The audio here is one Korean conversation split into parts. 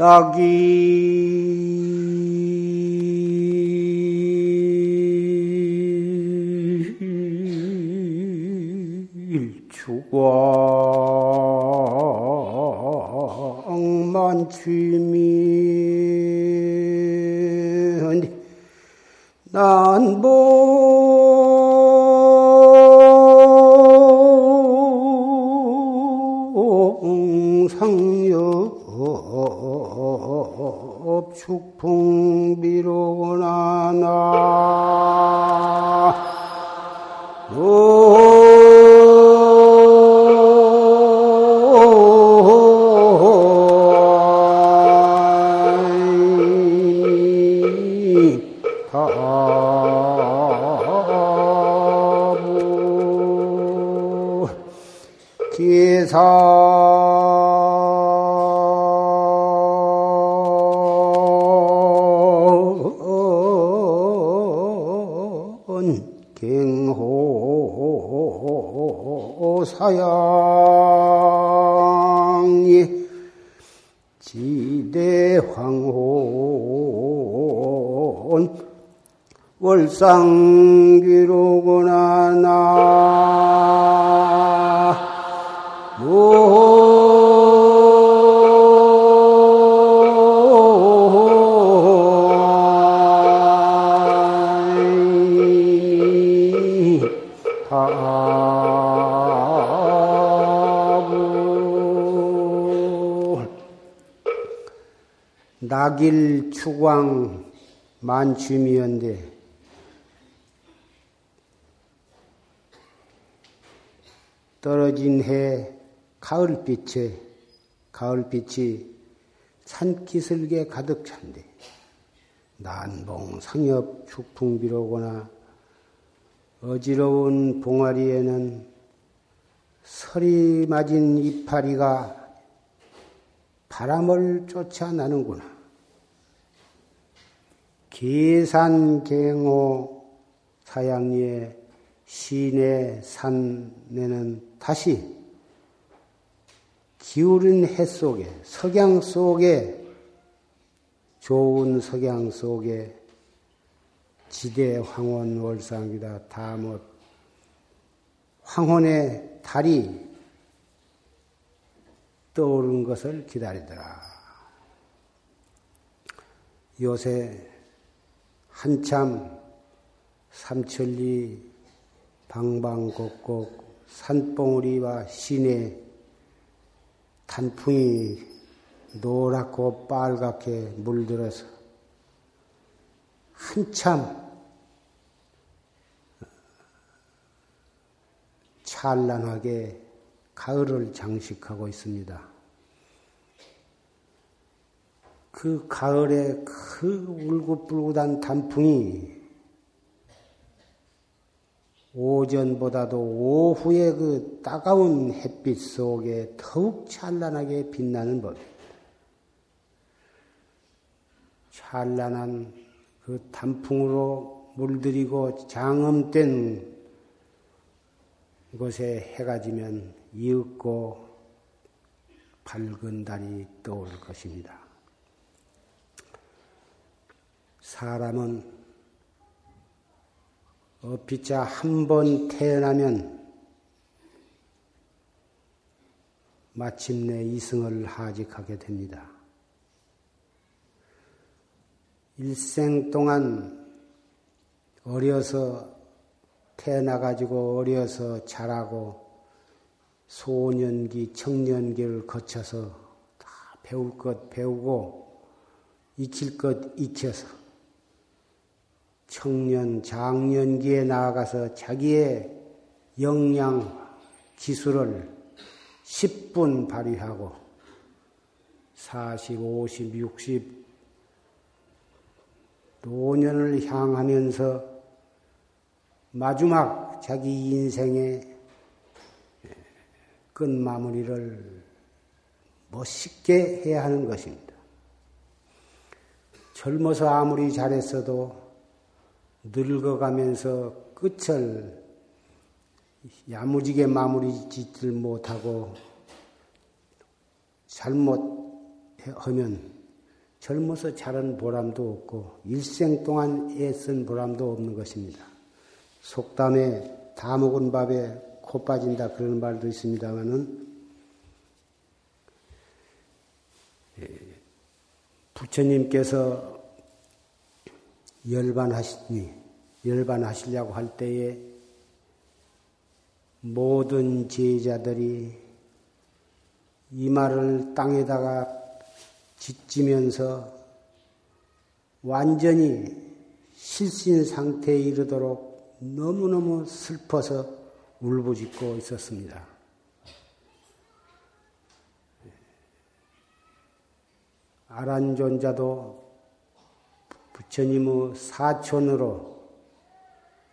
낙 쌍기로구나 나 낙일 추광 만취미연대 떨어진 해 가을빛에 가을빛이 산기슭에 가득 찬데 난봉 상엽 축풍비로거나 어지러운 봉아리에는 설이 맞은 이파리가 바람을 쫓아 나는구나. 계산갱호 사양리의 시내 산에는 다시 기울은 해 속에 석양 속에 좋은 석양 속에 지대 황혼 월상이다 다못 황혼의 달이 떠오른 것을 기다리더라. 요새 한참 삼천리 방방곡곡 산봉우리와 시내 단풍이 노랗고 빨갛게 물들어서 한참 찬란하게 가을을 장식하고 있습니다. 그 가을에 그 울긋불긋한 단풍이 오전보다도 오후의 그 따가운 햇빛 속에 더욱 찬란하게 빛나는 법입니다. 찬란한 그 단풍으로 물들이고 장엄된 곳에 해가 지면 이윽고 밝은 달이 떠올 것입니다. 사람은 어피자 한 번 태어나면 마침내 이승을 하직하게 됩니다. 일생 동안 어려서 태어나가지고 어려서 자라고 소년기, 청년기를 거쳐서 다 배울 것 배우고 익힐 것 익혀서 청년, 장년기에 나아가서 자기의 역량, 기술을 10분 발휘하고 40, 50, 60 노년을 향하면서 마지막 자기 인생의 끝 마무리를 멋있게 해야 하는 것입니다. 젊어서 아무리 잘했어도 늙어가면서 끝을 야무지게 마무리 짓질 못하고 잘못하면 젊어서 자란 보람도 없고 일생 동안 애쓴 보람도 없는 것입니다. 속담에 다 먹은 밥에 코 빠진다 그런 말도 있습니다만은 예, 부처님께서 열반하시니 열반하시려고 할 때에 모든 제자들이 이마를 땅에다가 짓지면서 완전히 실신 상태에 이르도록 너무너무 슬퍼서 울부짖고 있었습니다. 아란존자도 부처님의 사촌으로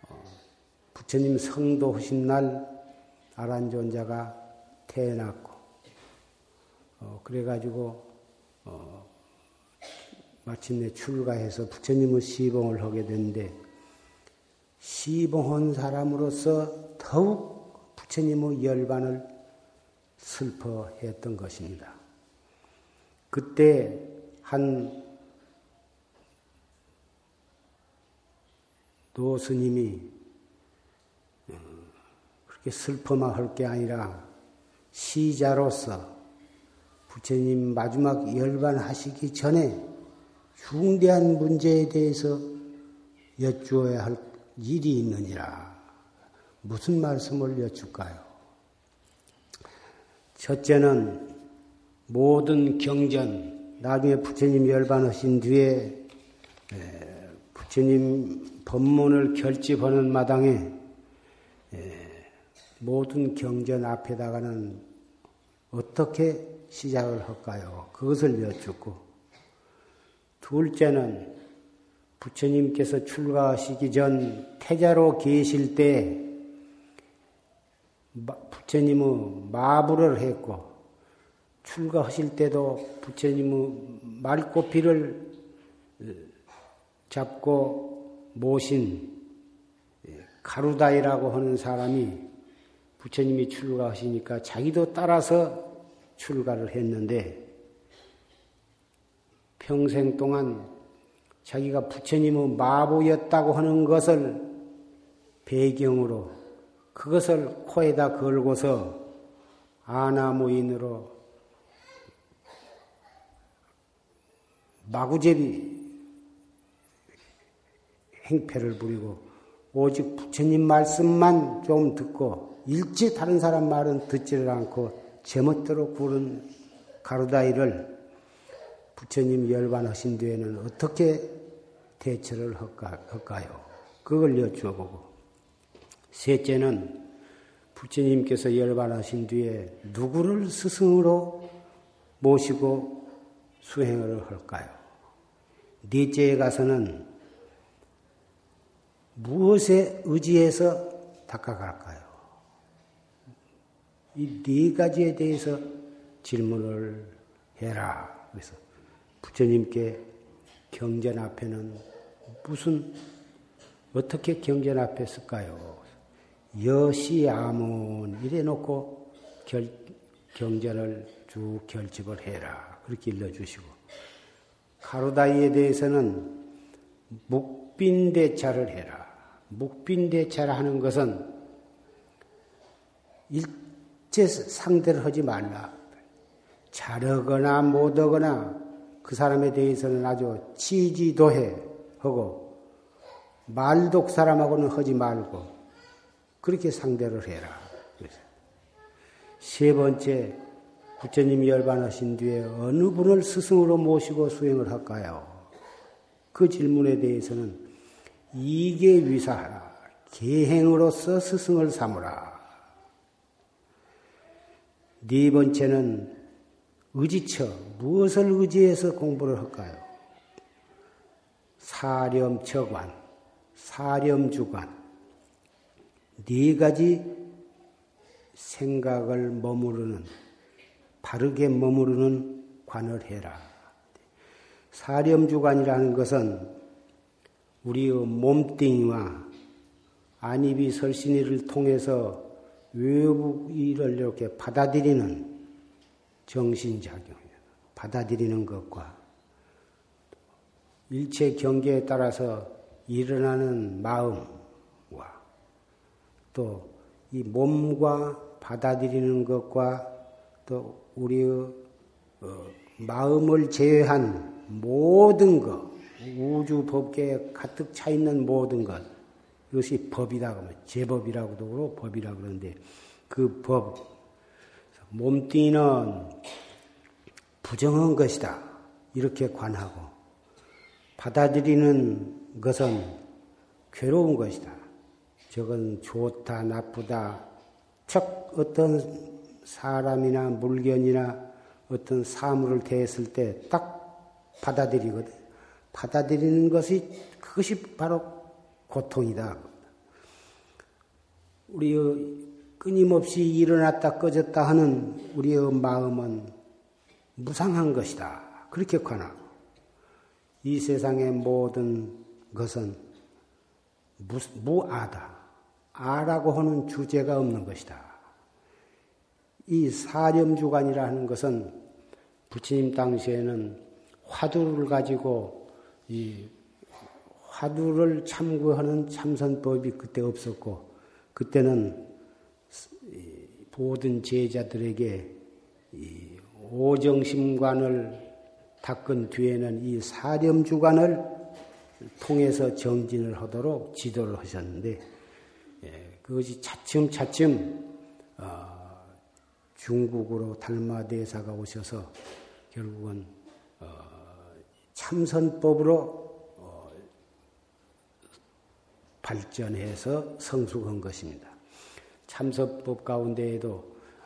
어, 부처님 성도 하신 날 아란존자가 태어났고 어, 그래가지고 어, 마침내 출가해서 부처님의 시봉을 하게 됐는데 시봉한 사람으로서 더욱 부처님의 열반을 슬퍼했던 것입니다. 그때 한 노스님이 어, 그렇게 슬퍼만 할 게 아니라 시자로서 부처님 마지막 열반하시기 전에 중대한 문제에 대해서 여쭈어야 할 일이 있느니라. 무슨 말씀을 여쭐까요? 첫째는 모든 경전, 나중에 부처님 열반하신 뒤에 부처님 법문을 결집하는 마당에 모든 경전 앞에다가는 어떻게 시작을 할까요? 그것을 여쭙고 둘째는 부처님께서 출가하시기 전 태자로 계실 때 부처님의 마부를 했고 출가하실 때도 부처님의 말꼬피를 잡고 모신 가루다이라고 하는 사람이 부처님이 출가하시니까 자기도 따라서 출가를 했는데 평생 동안 자기가 부처님의 마부였다고 하는 것을 배경으로 그것을 코에다 걸고서 아나무인으로 마구제비 행패를 부리고 오직 부처님 말씀만 좀 듣고 일체 다른 사람 말은 듣지를 않고 제멋대로 구른 가루다이를 부처님 열반하신 뒤에는 어떻게 대처를 할까요? 그걸 여쭈어보고 셋째는 부처님께서 열반하신 뒤에 누구를 스승으로 모시고 수행을 할까요? 넷째에 가서는 무엇에 의지해서 닦아갈까요? 이 네 가지에 대해서 질문을 해라. 그래서 부처님께 경전 앞에는 무슨 어떻게 경전 앞에 쓸까요? 여시아문 이래 놓고 결, 경전을 쭉 결집을 해라. 그렇게 일러주시고 가루다이에 대해서는 묵빈대차를 해라. 묵빈대차를 하는 것은 일, 제 상대를 하지 말라. 잘하거나 못하거나 그 사람에 대해서는 아주 치지도해 하고 말도 그 사람하고는 하지 말고 그렇게 상대를 해라. 세 번째 부처님이 열반하신 뒤에 어느 분을 스승으로 모시고 수행을 할까요? 그 질문에 대해서는 이계 위사하라. 계행으로서 스승을 삼으라. 네 번째는 의지처, 무엇을 의지해서 공부를 할까요? 사렴처관, 사렴주관, 네 가지 생각을 머무르는, 바르게 머무르는 관을 해라. 사렴주관이라는 것은 우리의 몸뚱이와 안입이 설신이를 통해서 외부를 이렇게 받아들이는 정신작용이에요. 받아들이는 것과 일체 경계에 따라서 일어나는 마음과 또 이 몸과 받아들이는 것과 또 우리의 어, 마음을 제외한 모든 것, 우주 법계에 가득 차 있는 모든 것, 이것이 법이다 그러면 제법이라고도 그러고 법이라 그러는데 그 법, 몸뚱이는 부정한 것이다. 이렇게 관하고 받아들이는 것은 괴로운 것이다. 저건 좋다, 나쁘다. 척 어떤 사람이나 물건이나 어떤 사물을 대했을 때 딱 받아들이거든. 받아들이는 것이 그것이 바로 고통이다. 우리의 끊임없이 일어났다 꺼졌다 하는 우리의 마음은 무상한 것이다. 그렇게 관하고 이 세상의 모든 것은 무, 무아다. 아라고 하는 주제가 없는 것이다. 이 사념주관이라는 것은 부처님 당시에는 화두를 가지고 이 화두를 참고하는 참선법이 그때 없었고 그때는 모든 제자들에게 오정심관을 닦은 뒤에는 이 사념주관을 통해서 정진을 하도록 지도를 하셨는데 예, 그것이 차츰차츰 어, 중국으로 달마 대사가 오셔서 결국은 어, 참선법으로 어, 발전해서 성숙한 것입니다. 참선법 가운데에도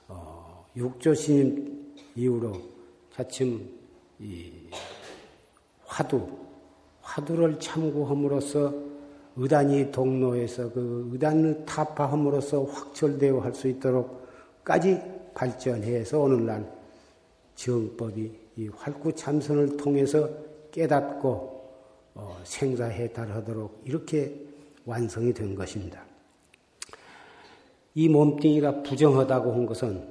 어, 육조스님 이후로 차츰 이 화두, 화두를 참고함으로써 의단이 동로에서 그 의단을 타파함으로써 확철되어 할 수 있도록까지 발전해서 오늘날 정법이 이 활구 참선을 통해서 깨닫고 어, 생사해탈하도록 이렇게 완성이 된 것입니다. 이 몸뚱이가 부정하다고 한 것은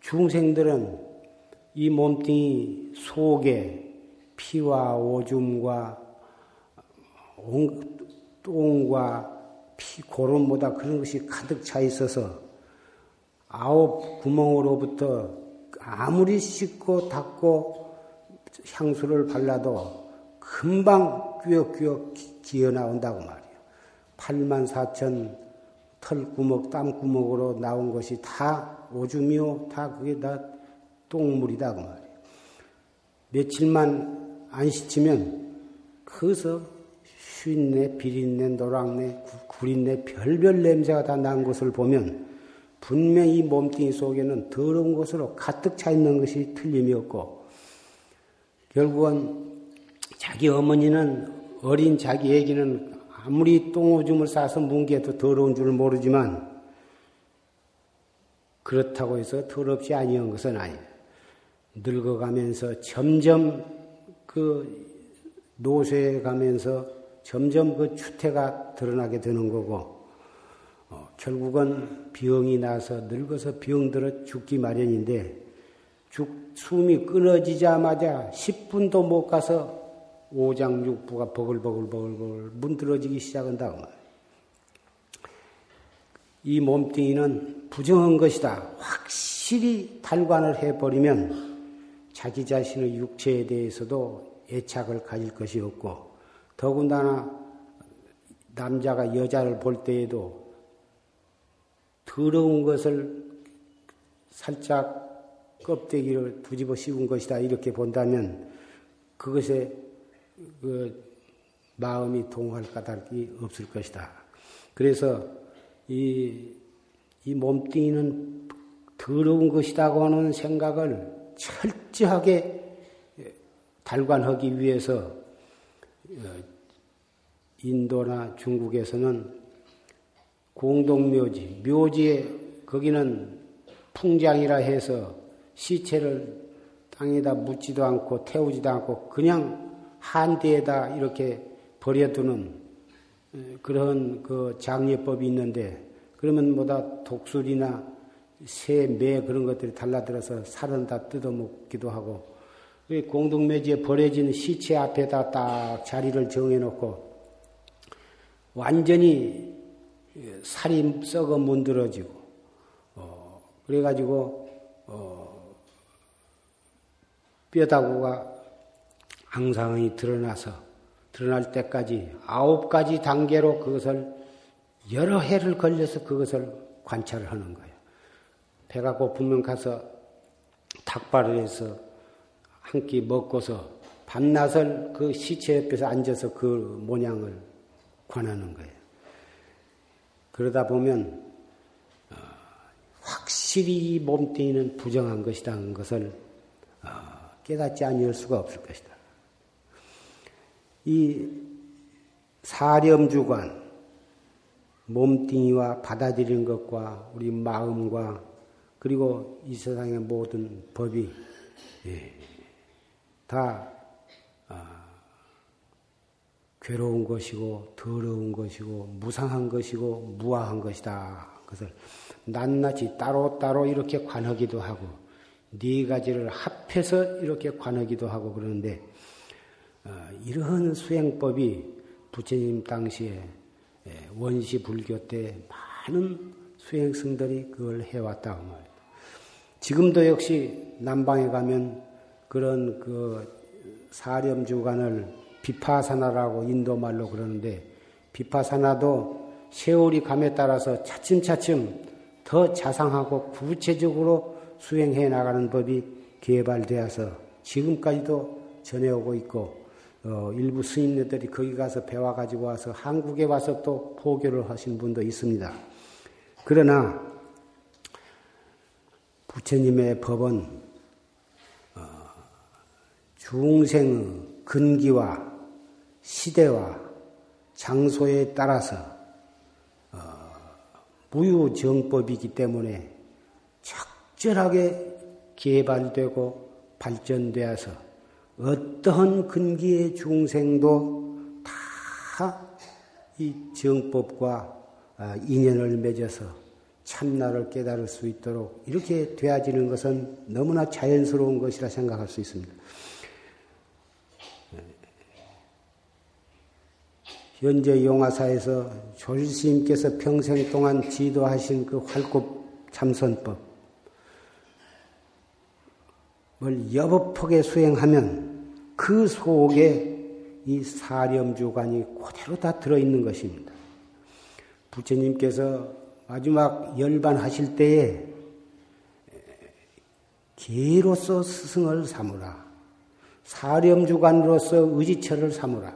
중생들은 이 몸뚱이 속에 피와 오줌과 똥과 피, 고름보다 그런 것이 가득 차 있어서 아홉 구멍으로부터 아무리 씻고 닦고 향수를 발라도 금방 꾸역꾸역 기어 나온다고 말이에요. 8만 4천 털구멍, 땀구멍으로 나온 것이 다 오줌이요. 다 그게 다 똥물이다. 그 말이에요. 며칠만 안 씻으면 그서 쉰내, 비린내, 노랑내, 구린내, 별별 냄새가 다 난 것을 보면 분명히 몸뚱이 속에는 더러운 것으로 가득 차 있는 것이 틀림이 없고 결국은 자기 어머니는 어린 자기 애기는 아무리 똥오줌을 싸서 뭉개도 더러운 줄 모르지만 그렇다고 해서 더럽지 아니한 것은 아니에요. 늙어가면서 점점 그 노쇠해 가면서 점점 그 추태가 드러나게 되는 거고 어, 결국은 병이 나서 늙어서 병들어 죽기 마련인데 죽, 숨이 끊어지자마자 10분도 못 가서 오장육부가 버글버글버글버글 문드러지기 시작한다고 말이에요. 이 몸뚱이는 부정한 것이다. 확실히 달관을 해버리면 자기 자신의 육체에 대해서도 애착을 가질 것이 없고 더군다나 남자가 여자를 볼 때에도 더러운 것을 살짝 껍데기를 뒤집어 씌운 것이다 이렇게 본다면 그것에 그 마음이 동할 까닭이 없을 것이다. 그래서 이, 이 몸뚱이는 더러운 것이라고 하는 생각을 철저하게 달관하기 위해서 어, 인도나 중국에서는 공동묘지, 묘지에 거기는 풍장이라 해서 시체를 땅에다 묻지도 않고 태우지도 않고 그냥 한 대에다 이렇게 버려두는 그런 그 장례법이 있는데 그러면 뭐다 독술이나 새, 매 그런 것들이 달라들어서 살은 다 뜯어먹기도 하고 공동묘지에 버려진 시체 앞에다 딱 자리를 정해놓고 완전히 살이 썩어 문드러지고 어, 그래가지고 어, 뼈다구가 앙상이 드러나서 드러날 때까지 아홉 가지 단계로 그것을 여러 해를 걸려서 그것을 관찰을 하는 거예요. 배가 고프면 가서 닭발을 해서 한 끼 먹고서 반낮을 그 시체 옆에서 앉아서 그 모양을 관하는 거예요. 그러다 보면 어, 확실히 몸뚱이는 부정한 것이라는 것을 어, 깨닫지 아니할 수가 없을 것이다. 이 사렴주관, 몸뚱이와 받아들이는 것과 우리 마음과 그리고 이 세상의 모든 법이 예, 다 아, 괴로운 것이고 더러운 것이고 무상한 것이고 무아한 것이다. 그것을 낱낱이 따로따로 이렇게 관하기도 하고 네 가지를 합해서 이렇게 관하기도 하고 그러는데 어, 이러한 수행법이 부처님 당시에 예, 원시 불교 때 많은 수행승들이 그걸 해왔다 그 말이에요. 지금도 역시 남방에 가면 그런 그 사렴주간을 비파사나라고 인도 말로 그러는데 비파사나도 세월이 감에 따라서 차츰차츰 더 자상하고 구체적으로 수행해 나가는 법이 개발되어서 지금까지도 전해오고 있고 어, 일부 스님들이 거기 가서 배워 가지고 와서 한국에 와서 또 포교를 하신 분도 있습니다. 그러나 부처님의 법은 어, 중생의 근기와 시대와 장소에 따라서 어, 무유정법이기 때문에 적절하게 개발되고 발전되어서 어떠한 근기의 중생도 다 이 정법과 아, 인연을 맺어서 참나를 깨달을 수 있도록 이렇게 되어지는 것은 너무나 자연스러운 것이라 생각할 수 있습니다. 현재 용화사에서 조실스님께서 평생 동안 지도하신 그 활급 참선법, 을 여법하게 수행하면 그 속에 이 사렴주관이 그대로 다 들어있는 것입니다. 부처님께서 마지막 열반하실 때에 기로서 스승을 삼으라. 사렴주관으로서 의지처를 삼으라.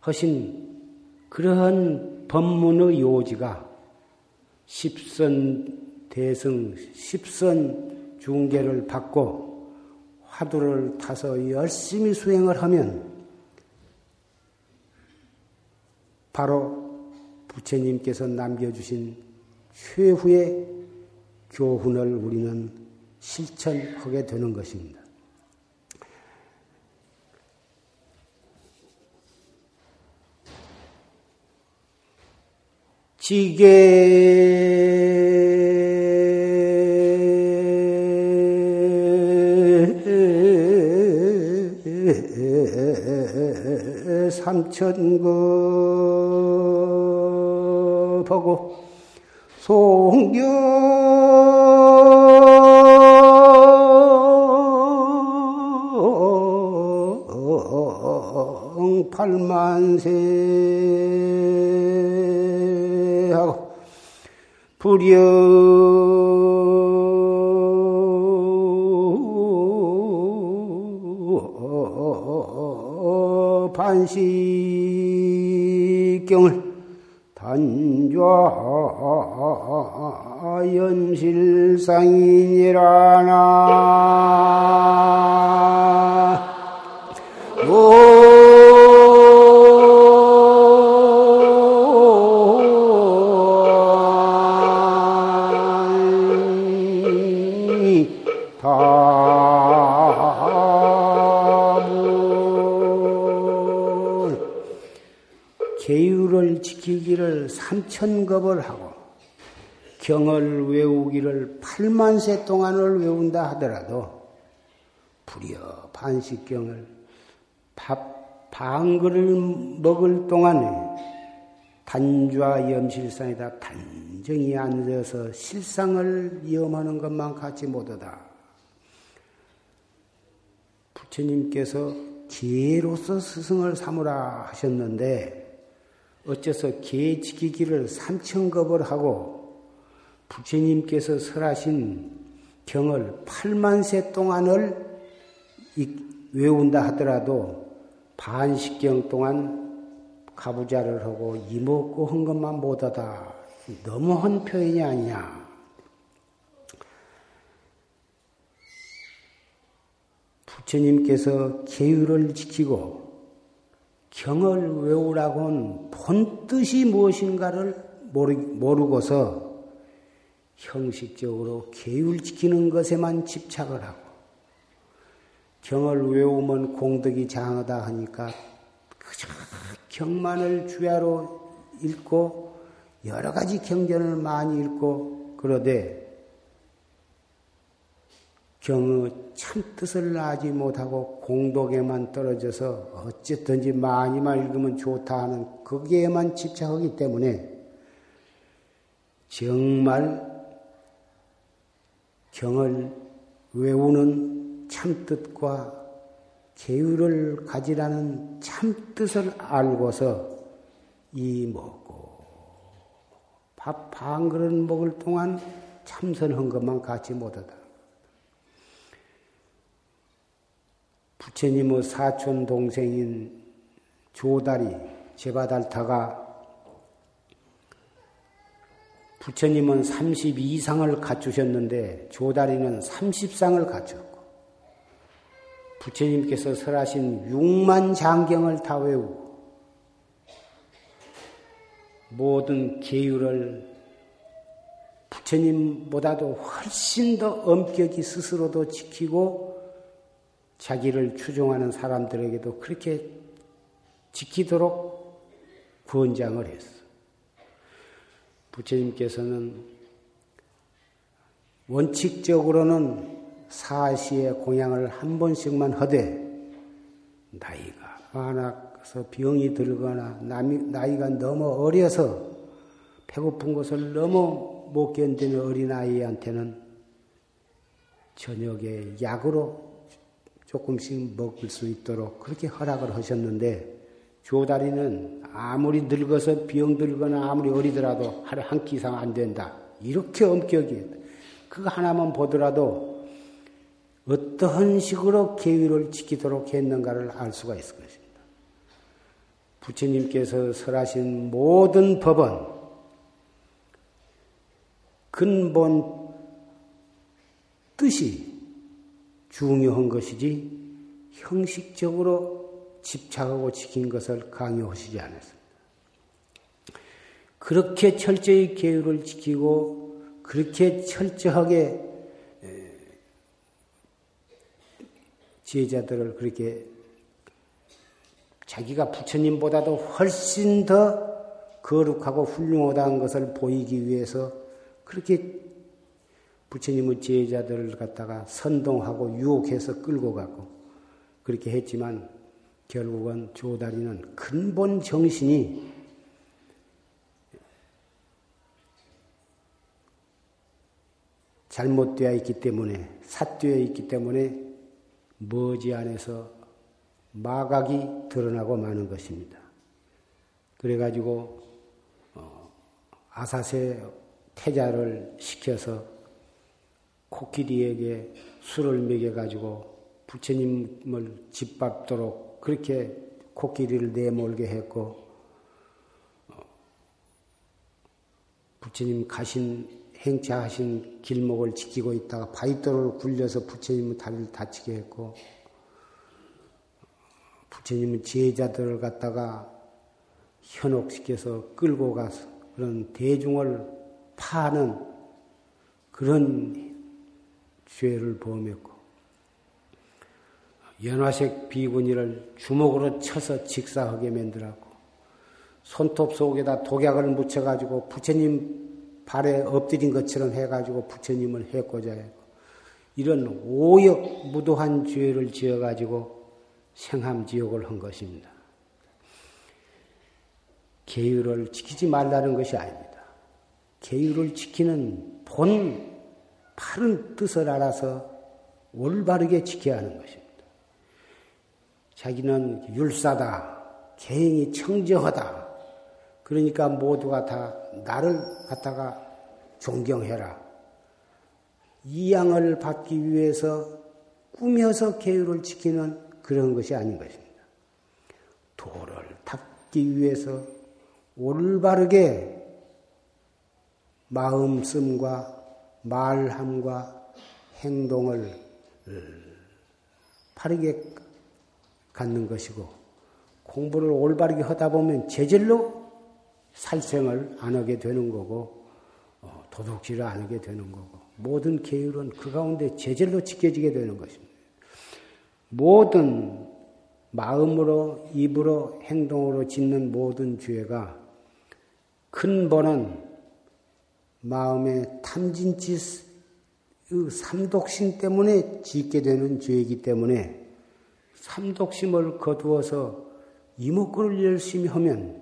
하신 그러한 법문의 요지가 십선 대승, 십선 중계를 받고 화두를 타서 열심히 수행을 하면 바로 부처님께서 남겨주신 최후의 교훈을 우리는 실천하게 되는 것입니다. 지게 삼천거 보고 송경 팔만세 하고 불여 반시경을 단좌 연실상이니라나 삼천겁을 하고 경을 외우기를 8만 세 동안을 외운다 하더라도 불여 반식경을 밥 반 그릇 먹을 동안에 단좌 염실상에다 단정히 앉아서 실상을 염하는 것만 같이 못하다. 부처님께서 개로서 스승을 삼으라 하셨는데 어째서 개 지키기를 삼천겁을 하고 부처님께서 설하신 경을 8만 세 동안을 외운다 하더라도 반식경 동안 가부자를 하고 이먹고 한 것만 못하다. 너무 한 표현이 아니냐. 부처님께서 계율을 지키고 경을 외우라고는 본 뜻이 무엇인가를 모르고서 형식적으로 계율 지키는 것에만 집착을 하고 경을 외우면 공덕이 장하다 하니까 그저 경만을 주야로 읽고 여러 가지 경전을 많이 읽고 그러되 경의 참 뜻을 알지 못하고 공독에만 떨어져서 어쨌든지 많이만 읽으면 좋다 하는 거기에만 집착하기 때문에 정말 경을 외우는 참뜻과 계율을 가지라는 참뜻을 알고서 이 먹고 밥 반 그릇 먹을 동안 참선한 것만 갖지 못하다. 부처님의 사촌 동생인 조다리 제바달타가 부처님은 32상을 갖추셨는데 조다리는 30상을 갖췄고 부처님께서 설하신 6만 장경을 다 외우고 모든 계율을 부처님보다도 훨씬 더 엄격히 스스로도 지키고 자기를 추종하는 사람들에게도 그렇게 지키도록 권장을 했어. 부처님께서는 원칙적으로는 사시의 공양을 한 번씩만 하되 나이가 많아서 병이 들거나 나이가 너무 어려서 배고픈 것을 너무 못 견디는 어린아이한테는 저녁에 약으로 조금씩 먹을 수 있도록 그렇게 허락을 하셨는데 조다리는 아무리 늙어서 병들거나 아무리 어리더라도 하루에 한끼 이상 안 된다. 이렇게 엄격히 그거 하나만 보더라도 어떠한 식으로 계율을 지키도록 했는가를 알 수가 있을 것입니다. 부처님께서 설하신 모든 법은 근본 뜻이 중요한 것이지 형식적으로 집착하고 지킨 것을 강요하시지 않았습니다. 그렇게 철저히 계율을 지키고 그렇게 철저하게 제자들을 그렇게 자기가 부처님보다도 훨씬 더 거룩하고 훌륭하다는 것을 보이기 위해서 그렇게 부처님의 제자들을 갖다가 선동하고 유혹해서 끌고 가고 그렇게 했지만 결국은 조다리는 근본 정신이 잘못되어 있기 때문에 삿되어 있기 때문에 머지 안에서 마각이 드러나고 마는 것입니다. 그래가지고 어, 아사세 태자를 시켜서 코끼리에게 술을 먹여가지고 부처님을 짓밟도록 그렇게 코끼리를 내몰게 했고, 어, 부처님 가신, 행차하신 길목을 지키고 있다가 바위돌을 굴려서 부처님의 다리를 다치게 했고, 부처님은 제자들을 갖다가 현혹시켜서 끌고 가서 그런 대중을 파는 그런 죄를 범했고 연화색 비구니를 주먹으로 쳐서 직사하게 만들었고 손톱 속에다 독약을 묻혀가지고 부처님 발에 엎드린 것처럼 해가지고 부처님을 해코자 했고 이런 오역 무도한 죄를 지어가지고 생함지옥을 한 것입니다. 계율을 지키지 말라는 것이 아닙니다. 계율을 지키는 본 바른 뜻을 알아서 올바르게 지켜야 하는 것입니다. 자기는 율사다, 개인이 청정하다. 그러니까 모두가 다 나를 갖다가 존경해라. 이 양을 받기 위해서 꾸며서 계율을 지키는 그런 것이 아닌 것입니다. 도를 닦기 위해서 올바르게 마음씀과 말함과 행동을 바르게 갖는 것이고 공부를 올바르게 하다 보면 제절로 살생을 안 하게 되는 거고 어, 도둑질을 안 하게 되는 거고 모든 계율은 그 가운데 제절로 지켜지게 되는 것입니다. 모든 마음으로 입으로 행동으로 짓는 모든 죄가 근본은 마음의 탐진짓 그 삼독심 때문에 짓게 되는 죄이기 때문에 삼독심을 거두어서 이목구를 열심히 하면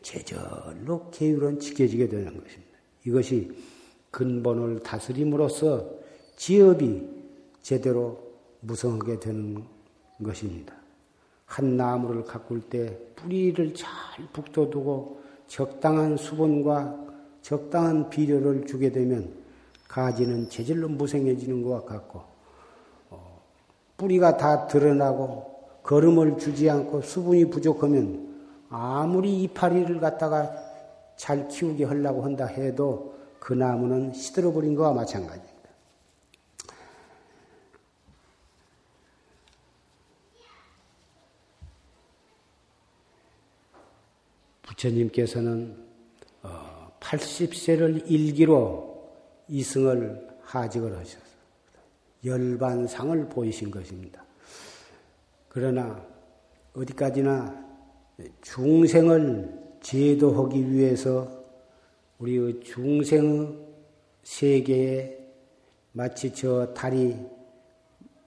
제절로 계율은 지켜지게 되는 것입니다. 이것이 근본을 다스림으로써 지업이 제대로 무성하게 되는 것입니다. 한 나무를 가꿀 때 뿌리를 잘 북돋우고 적당한 수분과 적당한 비료를 주게 되면 가지는 재질로 무생해지는 것과 같고 어, 뿌리가 다 드러나고 걸음을 주지 않고 수분이 부족하면 아무리 이파리를 갖다가 잘 키우게 하려고 한다 해도 그 나무는 시들어 버린 것과 마찬가지입니다. 부처님께서는 80세를 어, 일기로 이승을 하직을 하셔서 열반상을 보이신 것입니다. 그러나 어디까지나 중생을 제도하기 위해서 우리 중생 세계에 마치 저 달이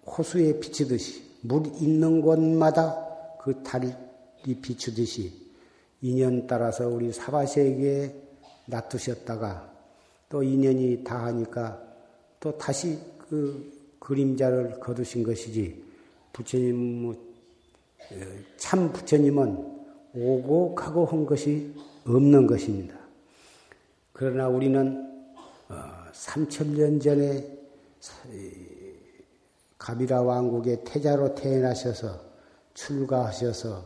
호수에 비치듯이 물 있는 곳마다 그 달이 비추듯이 인연 따라서 우리 사바세계에 놔두셨다가 또 인연이 다하니까 또 다시 그 그림자를 거두신 것이지 부처님 뭐, 참 부처님은 오고 가고 한 것이 없는 것입니다. 그러나 우리는 3천년 어, 전에 가비라 왕국의 태자로 태어나셔서 출가하셔서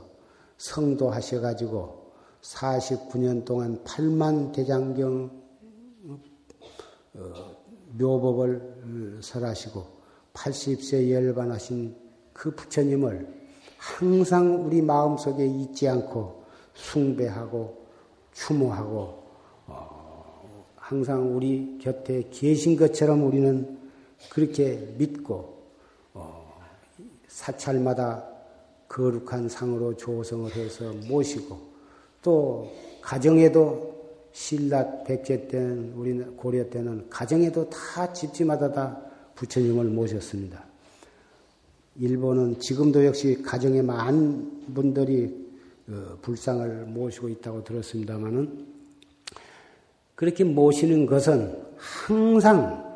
성도하셔가지고 49년 동안 8만 대장경 어, 묘법을 설하시고 80세 열반하신 그 부처님을 항상 우리 마음속에 잊지 않고 숭배하고 추모하고 항상 우리 곁에 계신 것처럼 우리는 그렇게 믿고 어, 사찰마다 거룩한 상으로 조성을 해서 모시고 또 가정에도 신라 백제 때는 우리 고려 때는 가정에도 다 집집마다 다 부처님을 모셨습니다. 일본은 지금도 역시 가정에 많은 분들이 어, 불상을 모시고 있다고 들었습니다마는 그렇게 모시는 것은 항상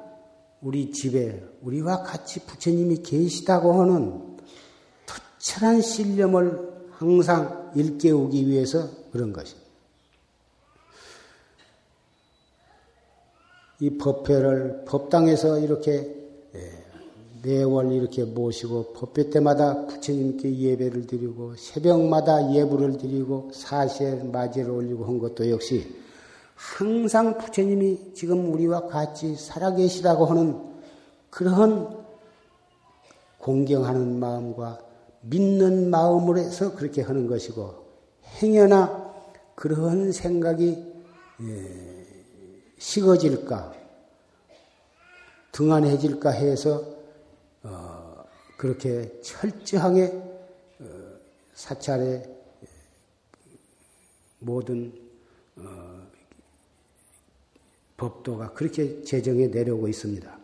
우리 집에 우리와 같이 부처님이 계시다고 하는 투철한 신념을 항상 일깨우기 위해서 그런 것입니다. 이 법회를 법당에서 이렇게 매월 이렇게 모시고 법회 때마다 부처님께 예배를 드리고 새벽마다 예불을 드리고 사시에 맞이를 올리고 한 것도 역시 항상 부처님이 지금 우리와 같이 살아계시다고 하는 그런 공경하는 마음과 믿는 마음으로 해서 그렇게 하는 것이고 행여나 그러한 생각이 예, 식어질까 등한해질까 해서 어, 그렇게 철저하게 어, 사찰의 모든 법도가 그렇게 제정해 내려오고 있습니다.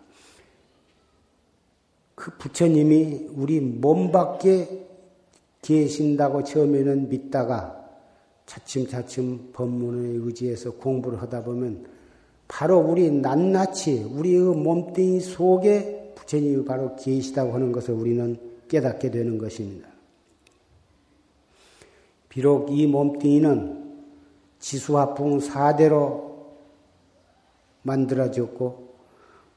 그 부처님이 우리 몸 밖에 계신다고 처음에는 믿다가 차츰차츰 법문에 의지해서 공부를 하다 보면 바로 우리 낱낱이 우리의 몸뚱이 속에 부처님이 바로 계시다고 하는 것을 우리는 깨닫게 되는 것입니다. 비록 이 몸뚱이는 지수화풍 4대로 만들어졌고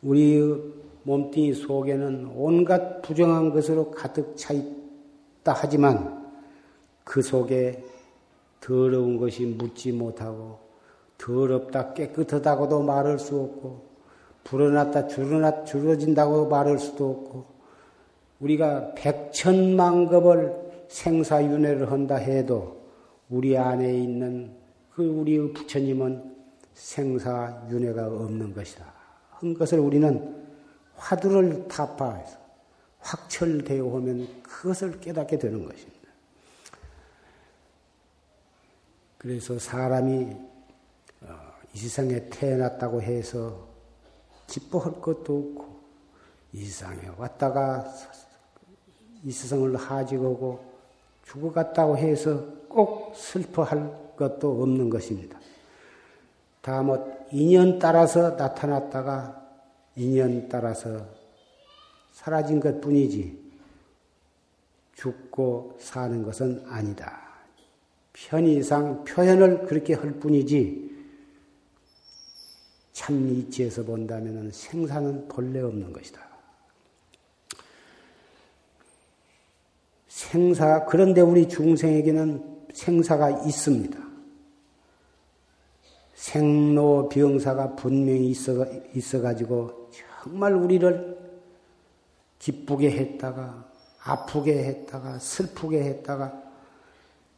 우리의 몸뚱이 속에는 온갖 부정한 것으로 가득 차 있다 하지만 그 속에 더러운 것이 묻지 못하고 더럽다 깨끗하다고도 말할 수 없고 불어났다 줄어진다고 말할 수도 없고 우리가 백천만 급을 생사윤회를 한다 해도 우리 안에 있는 그 우리의 부처님은 생사윤회가 없는 것이다. 한 것을 우리는 화두를 타파해서 확철되어 오면 그것을 깨닫게 되는 것입니다. 그래서 사람이 어, 이 세상에 태어났다고 해서 기뻐할 것도 없고 이 세상에 왔다가 이 세상을 하직하고 죽어갔다고 해서 꼭 슬퍼할 것도 없는 것입니다. 다뭐 인연 따라서 나타났다가 인연 따라서 사라진 것 뿐이지 죽고 사는 것은 아니다. 편의상 표현을 그렇게 할 뿐이지 참 이치에서 본다면 생사는 본래 없는 것이다. 생사, 그런데 우리 중생에게는 생사가 있습니다. 생로병사가 분명히 있어, 있어가지고 정말 우리를 기쁘게 했다가 아프게 했다가 슬프게 했다가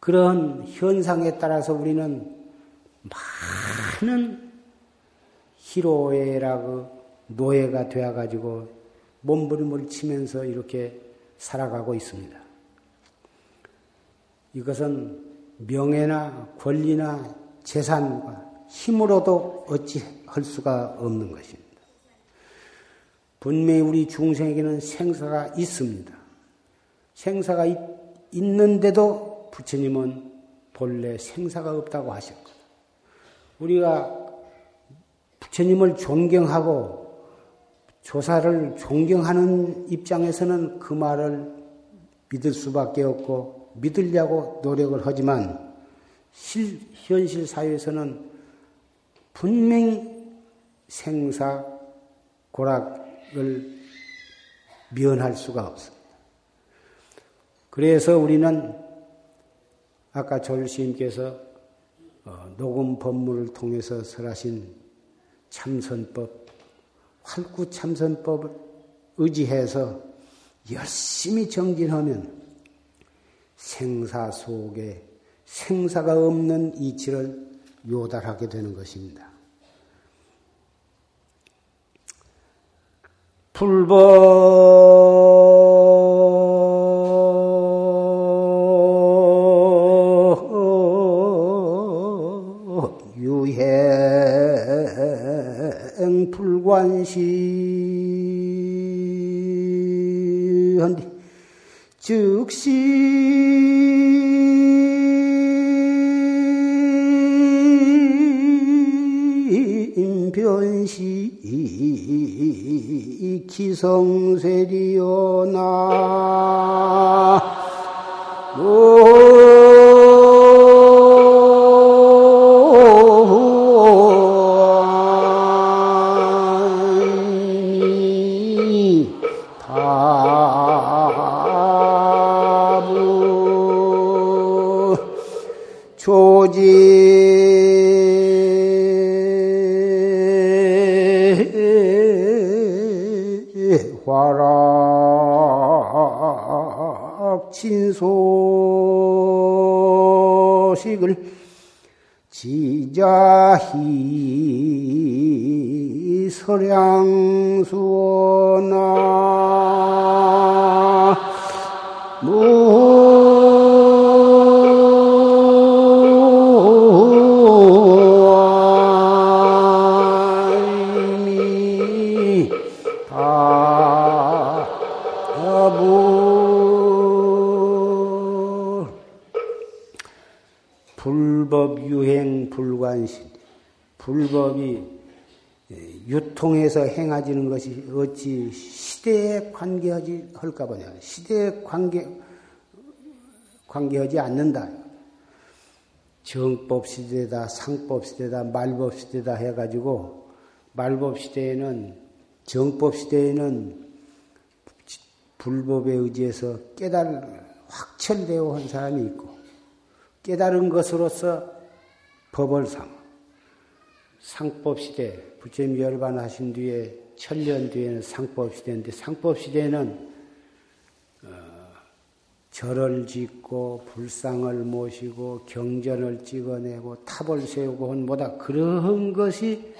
그런 현상에 따라서 우리는 많은 희로애라고 노예가 되어가지고 몸부림을 치면서 이렇게 살아가고 있습니다. 이것은 명예나 권리나 재산과 힘으로도 어찌할 수가 없는 것입니다. 분명히 우리 중생에게는 생사가 있습니다. 생사가 있, 있는데도 부처님은 본래 생사가 없다고 하셨거든. 우리가 부처님을 존경하고 조사를 존경하는 입장에서는 그 말을 믿을 수밖에 없고 믿으려고 노력을 하지만 실, 현실 사회에서는 분명히 생사 고락을 면할 수가 없습니다. 그래서 우리는 아까 졸시님께서 어, 녹음 법문을 통해서 설하신 참선법, 활구 참선법을 의지해서 열심히 정진하면 생사 속에 생사가 없는 이치를 요달하게 되는 것입니다. 불법 관시 한디 즉시. 변시. 기성세리오나 지자 행해지는 것이 어찌 시대에 관계하지 할까 보냐. 시대에 관계, 관계하지 않는다. 정법 시대다, 상법 시대다, 말법 시대다 해가지고 말법 시대에는 정법 시대에는 불법에 의지해서 깨달 확철되어 한 사람이 있고 깨달은 것으로서 법을 삼 상법 시대 부처님 열반하신 뒤에 천년 뒤에는 상법 시대인데 상법 시대는 절을 짓고 불상을 모시고 경전을 찍어내고 탑을 세우고 한 뭐다 그런 것이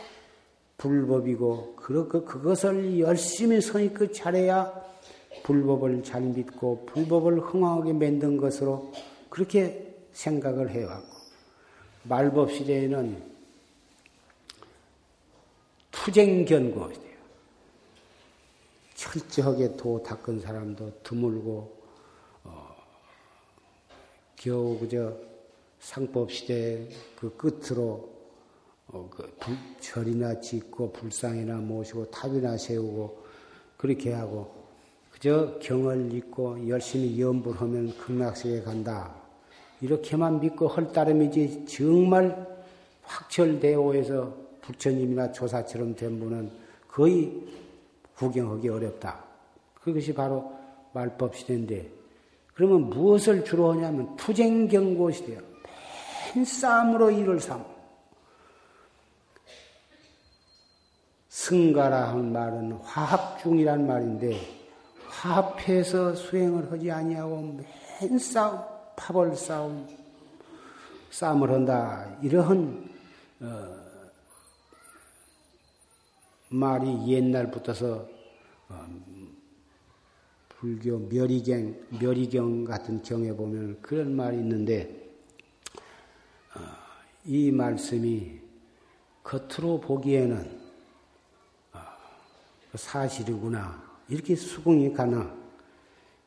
불법이고 그, 그것을 열심히 선입그 잘해야 불법을 잘 믿고 불법을 흥황하게 만든 것으로 그렇게 생각을 해왔고 말법 시대에는 투쟁견고. 철저하게 도 닦은 사람도 드물고 겨우 그저 상법 시대 그 끝으로 어, 그 불, 절이나 짓고 불상이나 모시고 탑이나 세우고 그렇게 하고 그저 경을 읽고 열심히 연불 하면 극락세에 간다. 이렇게만 믿고 헐 따름이지 정말 확철대오에서 부처님이나 조사처럼 된 분은 거의 구경하기 어렵다. 그것이 바로 말법 시대인데 그러면 무엇을 주로 하냐면 투쟁 경고 시대요. 맨 싸움으로 일을 삼. 승가라 한 말은 화합 중이란 말인데 화합해서 수행을 하지 아니하고 맨 싸움, 파벌 싸움, 싸움을 한다. 이러한 어, 말이 옛날부터서 어, 불교 멸의경, 멸의경 같은 경에 보면 그런 말이 있는데, 어, 이 말씀이 겉으로 보기에는 어, 사실이구나. 이렇게 수긍이 가나.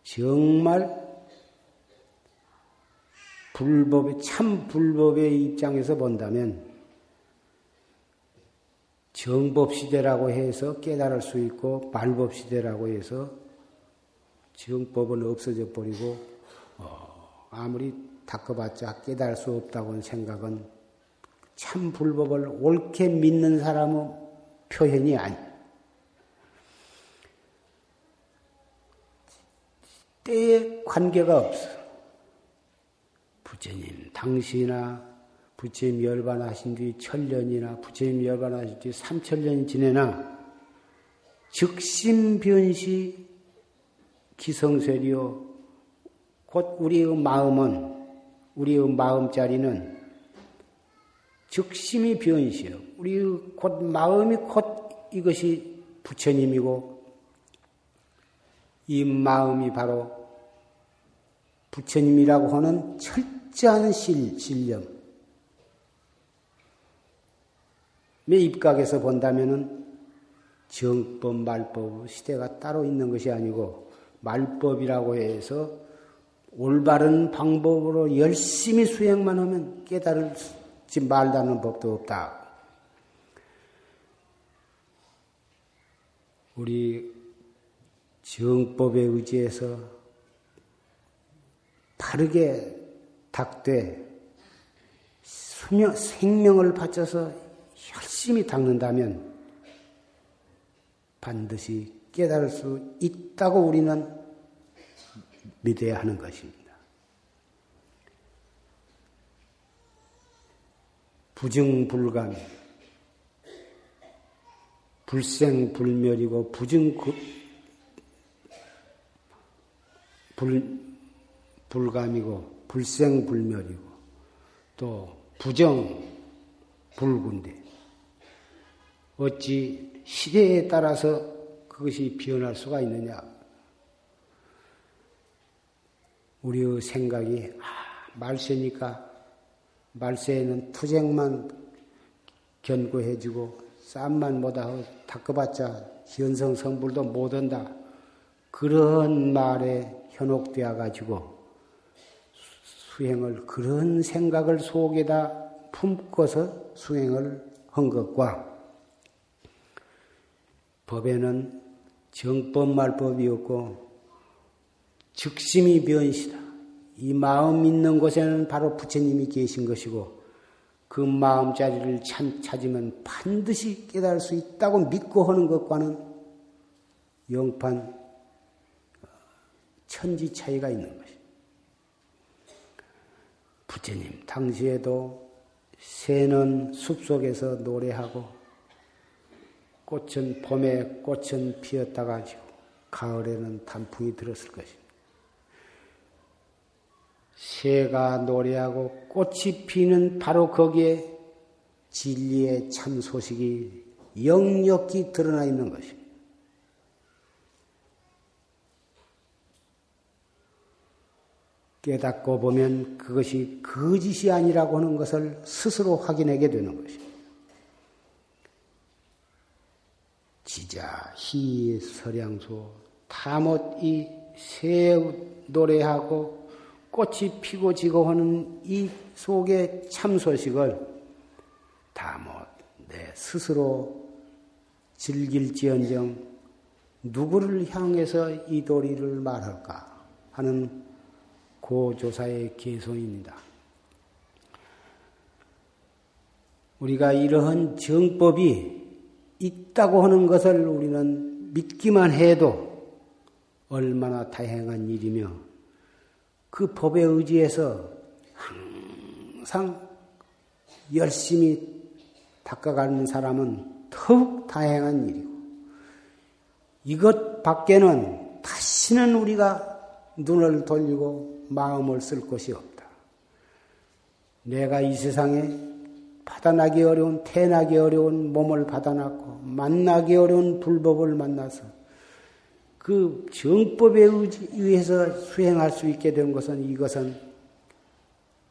정말 불법의, 참 불법의 입장에서 본다면 정법 시대라고 해서 깨달을 수 있고 말법 시대라고 해서 정법은 없어져 버리고 어, 아무리 닦아봤자 깨달을 수 없다고 생각은 참 불법을 옳게 믿는 사람의 표현이 아니. 때에 관계가 없어. 부처님, 당시나 부처님 열반하신 뒤 천년이나 부처님 열반하신 뒤 삼천년이 지내나 즉심변시 기성세리요. 곧 우리의 마음은, 우리의 마음자리는 즉심이 변시요. 우리의 곧 마음이 곧 이것이 부처님이고, 이 마음이 바로 부처님이라고 하는 철저한 실, 신념. 입각에서 본다면은 정법, 말법 시대가 따로 있는 것이 아니고 말법이라고 해서 올바른 방법으로 열심히 수행만 하면 깨달을지 말다는 법도 없다. 우리 정법에 의지해서 바르게 수명, 생명을 바쳐서 열심히 닦는다면 반드시 깨달을 수 있다고 우리는 믿어야 하는 것입니다. 부증불감, 불생불멸이고 부증 불, 불감이고 불생불멸이고 또 부정 불군데 어찌 시대에 따라서 그것이 변할 수가 있느냐? 우리의 생각이 아, 말세니까 말세에는 투쟁만 견고해지고 쌈만 못하 닦아봤자 현성 성불도 못한다. 그런 말에 현혹되어 가지고 수행을 그런 생각을 속에다 품고서 수행을 한 것과 법에는 정법 말법이 없고 즉심이 변시다. 이 마음 있는 곳에는 바로 부처님이 계신 것이고 그 마음 자리를 참 찾으면 반드시 깨달을 수 있다고 믿고 하는 것과는 영판 천지 차이가 있는 것입니다. 부처님 당시에도 새는 숲속에서 노래하고 꽃은 봄에 꽃은 피었다 가 지고 가을에는 단풍이 들었을 것입니다. 새가 노래하고 꽃이 피는 바로 거기에 진리의 참 소식이 역력히 드러나 있는 것입니다. 깨닫고 보면 그것이 거짓이 아니라고 하는 것을 스스로 확인하게 되는 것입니다. 지자, 희, 설양수, 다못 이새 노래하고 꽃이 피고 지고 하는 이 속의 참 소식을 다못 내 스스로 즐길지언정 누구를 향해서 이 도리를 말할까 하는 고조사의 개소입니다. 우리가 이러한 정법이 있다고 하는 것을 우리는 믿기만 해도 얼마나 다행한 일이며 그 법에 의지해서 항상 열심히 닦아가는 사람은 더욱 다행한 일이고 이것 밖에는 다시는 우리가 눈을 돌리고 마음을 쓸 것이 없다. 내가 이 세상에 받아나기 어려운, 태나기 어려운 몸을 받아놨고, 만나기 어려운 불법을 만나서 그 정법에 의해서 수행할 수 있게 된 것은 이것은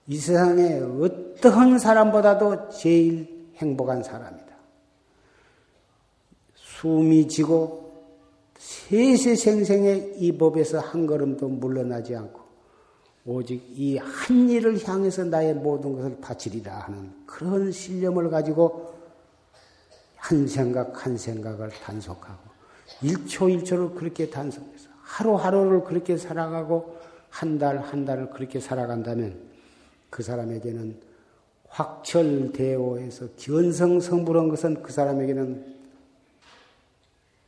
이 세상에 어떠한 사람보다도 제일 행복한 사람이다. 숨이 지고 세세생생의 이 법에서 한 걸음도 물러나지 않고 오직 이 한 일을 향해서 나의 모든 것을 바치리라 하는 그런 신념을 가지고 한 생각 한 생각을 단속하고 일초 일초를 그렇게 단속해서 하루하루를 그렇게 살아가고 한 달한 달을 그렇게 살아간다면 그 사람에게는 확철대오에서 견성 성불한 것은 그 사람에게는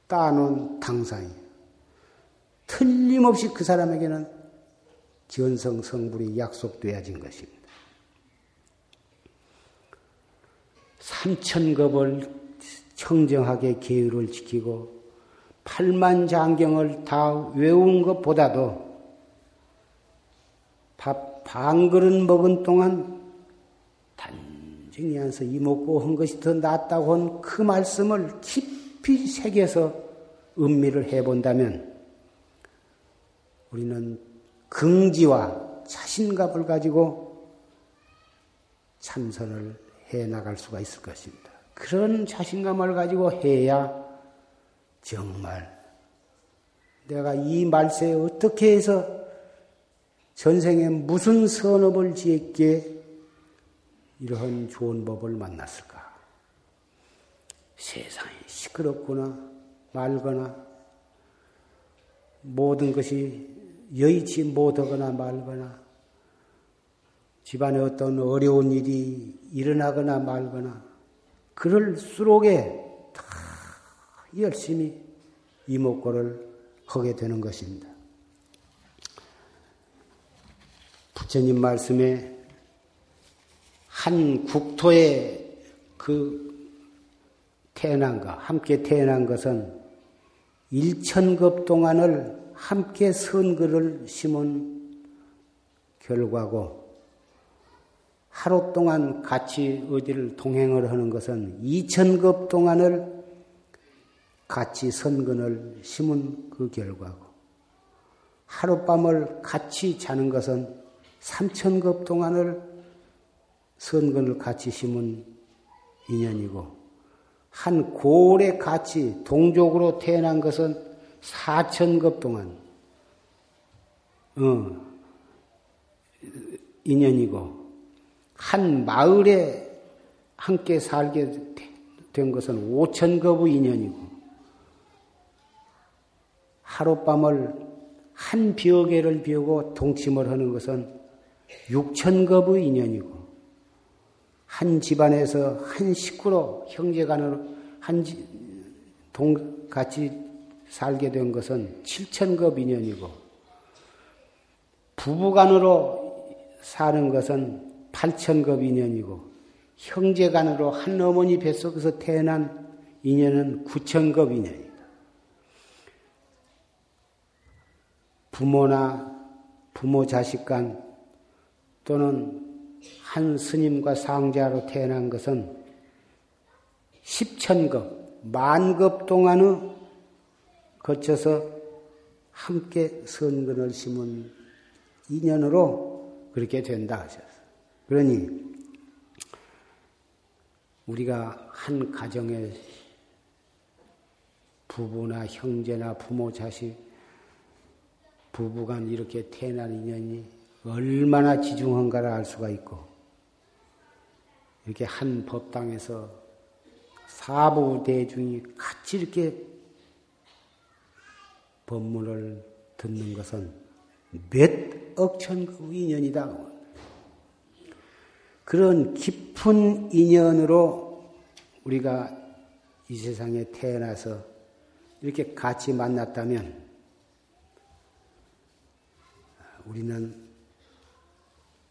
따놓은 당상이에요. 틀림없이 그 사람에게는 견성 성불이 약속되어진 것입니다. 삼천겁을 청정하게 계율을 지키고 팔만 장경을 다 외운 것보다도 밥 반 그릇 먹은 동안 단정히 앉아서 이먹고 한 것이 더 낫다고 한 그 말씀을 깊이 새겨서 음미를 해본다면 우리는 긍지와 자신감을 가지고 참선을 해 나갈 수가 있을 것입니다. 그런 자신감을 가지고 해야 정말 내가 이 말세에 어떻게 해서 전생에 무슨 선업을 지었기에 이러한 좋은 법을 만났을까? 세상이 시끄럽거나 말거나 모든 것이 여의치 못하거나 말거나 집안에 어떤 어려운 일이 일어나거나 말거나 그럴수록에 다 열심히 이목구를 하게 되는 것입니다. 부처님 말씀에 한 국토에 그 태어난 것, 함께 태어난 것은 일천급 동안을 함께 선글을 심은 결과고 하루 동안 같이 어디를 동행을 하는 것은 이천급 동안을 같이 선근을 심은 그 결과고 하룻밤을 같이 자는 것은 삼천급 동안을 선근을 같이 심은 인연이고 한 고을에 같이 동족으로 태어난 것은 사천급 동안, 어, 인연이고 한 마을에 함께 살게 된 것은 5천 겁의 인연이고 하룻밤을 한 벽에를 비우고 동침을 하는 것은 6천 겁의 인연이고 한 집안에서 한 식구로 형제간으로 한 동, 같이 살게 된 것은 7천급 인연이고, 부부간으로 사는 것은 8천급 인연이고, 형제간으로 한 어머니 뱃속에서 태어난 인연은 9천급 인연이다. 부모나 부모 자식 간 또는 한 스님과 상자로 태어난 것은 10천급, 만급 동안의 거쳐서 함께 선근을 심은 인연으로 그렇게 된다 하셨어요. 그러니 우리가 한 가정에 부부나 형제나 부모 자식 부부간 이렇게 태어난 인연이 얼마나 지중한가를 알 수가 있고 이렇게 한 법당에서 사부 대중이 같이 이렇게 법문을 듣는 것은 몇 억천그 인연이다. 그런 깊은 인연으로 우리가 이 세상에 태어나서 이렇게 같이 만났다면 우리는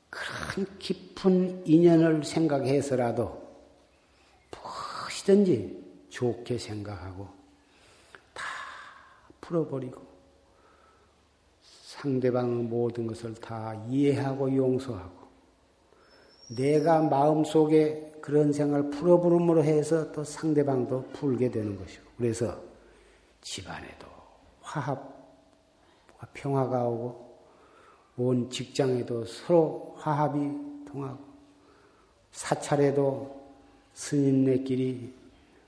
큰 깊은 인연을 생각해서라도 무엇이든지 좋게 생각하고 다 풀어버리고 상대방의 모든 것을 다 이해하고 용서하고 내가 마음속에 그런 생각을 풀어부름으로 해서 또 상대방도 풀게 되는 것이고 그래서 집안에도 화합과 평화가 오고 온 직장에도 서로 화합이 통하고 사찰에도 스님네끼리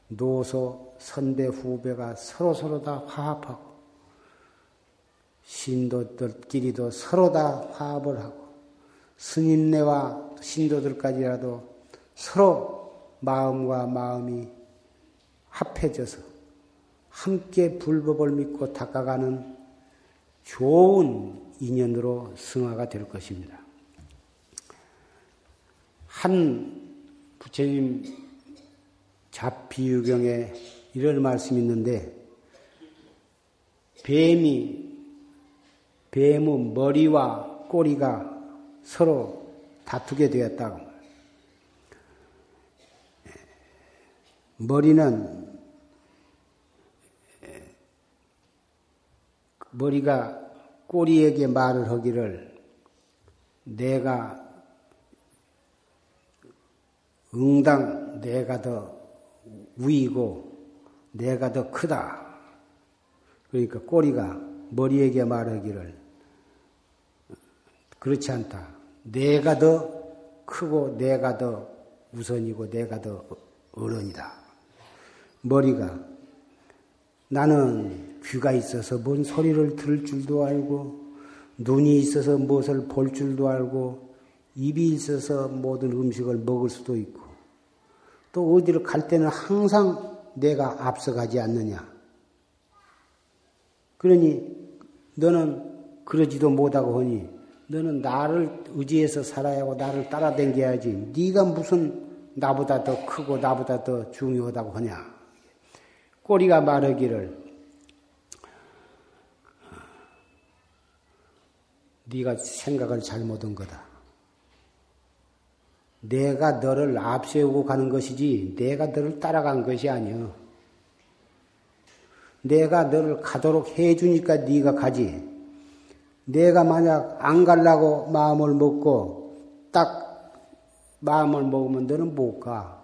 노소 선배 후배가 서로 서로 다 화합하고 신도들끼리도 서로 다 화합을 하고 스님네와 신도들까지라도 서로 마음과 마음이 합해져서 함께 불법을 믿고 닦아가는 좋은 인연으로 승화가 될 것입니다. 한 부처님 잡비유경에 이런 말씀이 있는데 뱀이 뱀의 머리와 꼬리가 서로 다투게 되었다고. 머리는 머리가 꼬리에게 말을 하기를 내가 응당 내가 더 위이고 내가 더 크다. 그러니까 꼬리가 머리에게 말하기를 그렇지 않다. 내가 더 크고 내가 더 우선이고 내가 더 어른이다. 머리가 나는 귀가 있어서 뭔 소리를 들을 줄도 알고, 눈이 있어서 무엇을 볼 줄도 알고, 입이 있어서 모든 음식을 먹을 수도 있고, 또 어디를 갈 때는 항상 내가 앞서가지 않느냐. 그러니 너는 그러지도 못하고 하니 너는 나를 의지해서 살아야 하고 나를 따라댕겨야지. 네가 무슨 나보다 더 크고 나보다 더 중요하다고 하냐. 꼬리가 마르기를 네가 생각을 잘못한 거다. 내가 너를 앞세우고 가는 것이지 내가 너를 따라간 것이 아니여. 내가 너를 가도록 해주니까 네가 가지. 내가 만약 안 갈라고 마음을 먹고 딱 마음을 먹으면 너는 못 가.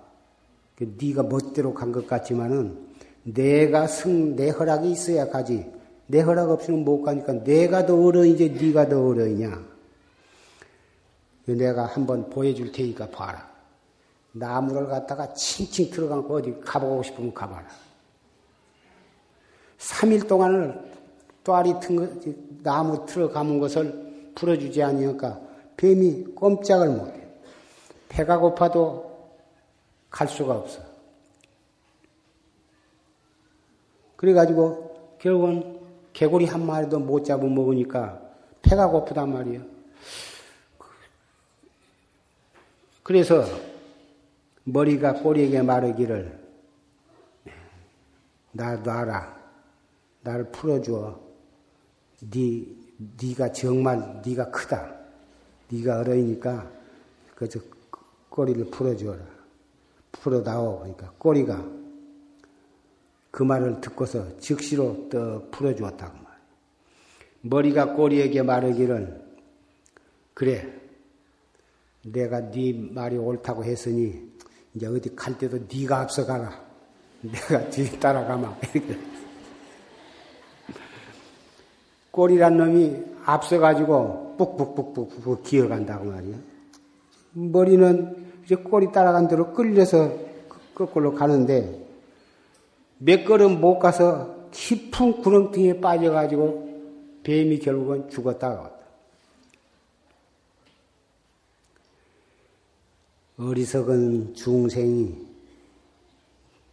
그 네가 멋대로 간 것 같지만은 내가 승, 내 허락이 있어야 가지. 내 허락 없이는 못 가니까 내가 더 어려이지 네가 더 어려이냐. 내가 한번 보여줄 테니까 봐라. 나무를 갖다가 칭칭 들어가고 어디 가보고 싶으면 가봐라. 3일 동안을 또아리 튼 거, 나무 틀어 감은 것을 풀어주지 않으니까 뱀이 꼼짝을 못해. 배가 고파도 갈 수가 없어. 그래가지고 결국은 개구리 한 마리도 못 잡아 먹으니까 배가 고프단 말이야. 그래서 머리가 꼬리에게 마르기를 나 놔라. 나를 풀어줘. 네, 네가 정말 네가 크다. 네가 어려이니까 그저 꼬리를 풀어줘라. 풀어다오. 그러니까 꼬리가 그 말을 듣고서 즉시로 떡 풀어주었다고 말이야. 머리가 꼬리에게 말하기를 그래. 내가 네 말이 옳다고 했으니 이제 어디 갈 때도 네가 앞서가라. 내가 뒤에 따라가마. 꼬리란 놈이 앞서가지고 뿍뿍뿍뿍 기어간다고 말이야. 머리는 이제 꼬리 따라간 대로 끌려서 거꾸로 가는데 몇 걸음 못 가서 깊은 구렁텅이에 빠져가지고 뱀이 결국은 죽었다가 어리석은 중생이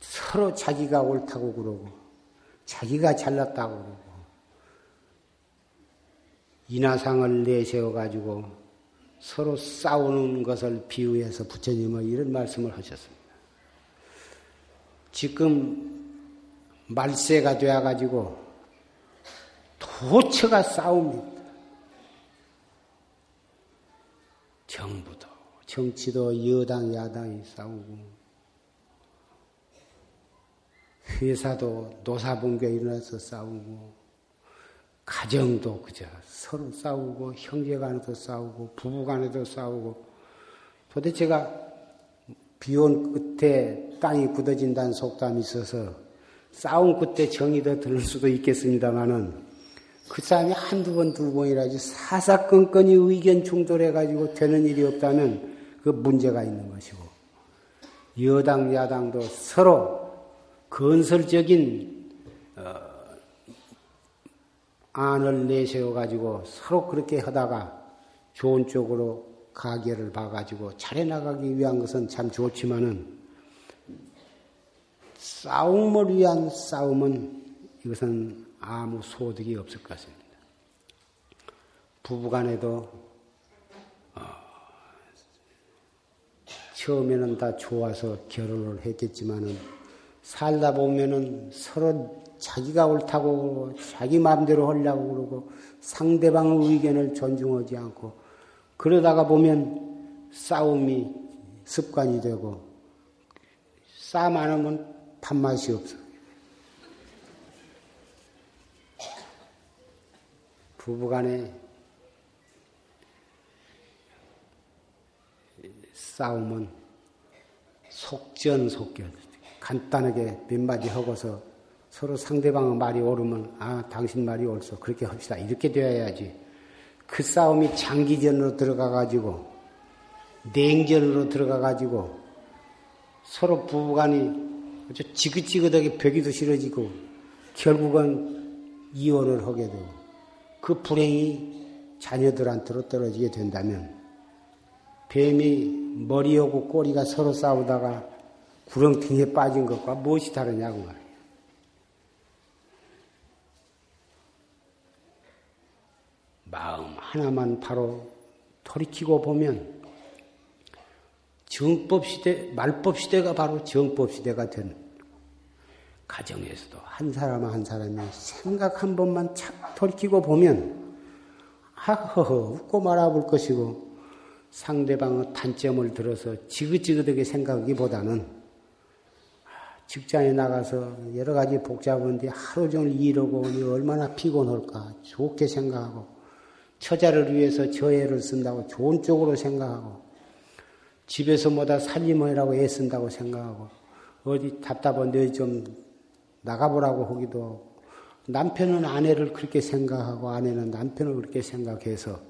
서로 자기가 옳다고 그러고 자기가 잘났다고 그러고 인화상을 내세워 가지고 서로 싸우는 것을 비유해서 부처님은 이런 말씀을 하셨습니다. 지금 말세가 되어 가지고 도처가 싸웁니다. 정부도 정치도 여당 야당이 싸우고 회사도 노사분교 일어나서 싸우고, 가정도 그저 서로 싸우고, 형제 간에도 싸우고, 부부 간에도 싸우고, 도대체가 비온 끝에 땅이 굳어진다는 속담이 있어서 싸운 끝에 정이 더 들 수도 있겠습니다만은 그 싸움이 한두 번, 두 번이라지 사사건건이 의견 충돌해가지고 되는 일이 없다면 그 문제가 있는 것이고 여당, 야당도 서로 건설적인 어, 안을 내세워 가지고 서로 그렇게 하다가 좋은 쪽으로 가게를 봐가지고 차례 나가기 위한 것은 참 좋지만은 싸움을 위한 싸움은 이것은 아무 소득이 없을 것 같습니다. 부부간에도 어, 처음에는 다 좋아서 결혼을 했겠지만은 살다 보면은 서로 자기가 옳다고 자기 마음대로 하려고 그러고 상대방의 의견을 존중하지 않고 그러다가 보면 싸움이 습관이 되고 싸움 안 하면 밥맛이 없어. 부부간에 싸움은 속전속결. 간단하게 몇 마디 하고서 서로 상대방의 말이 옳으면 아 당신 말이 옳소. 그렇게 합시다. 이렇게 되어야지. 그 싸움이 장기전으로 들어가 가지고 냉전으로 들어가 가지고 서로 부부간이 아주 지긋지긋하게 벽이도 싫어지고 결국은 이혼을 하게 되고 그 불행이 자녀들한테로 떨어지게 된다면 뱀이 머리하고 꼬리가 서로 싸우다가 구렁텅이에 빠진 것과 무엇이 다르냐고 말이에 마음 하나만 바로 돌이키고 보면 정법 시대, 말법 시대가 바로 정법 시대가 된 가정에서도 한 사람 한 사람이 생각 한 번만 착 돌이키고 보면 하허허 웃고 말아볼 것이고 상대방의 단점을 들어서 지긋지긋하게 생각하기보다는 직장에 나가서 여러 가지 복잡한데 하루 종일 일하고 얼마나 피곤할까 좋게 생각하고 처자를 위해서 저 애를 쓴다고 좋은 쪽으로 생각하고 집에서 뭐다 살림하라고 애쓴다고 생각하고 어디 답답한 데 좀 나가보라고 하기도 하고 남편은 아내를 그렇게 생각하고 아내는 남편을 그렇게 생각해서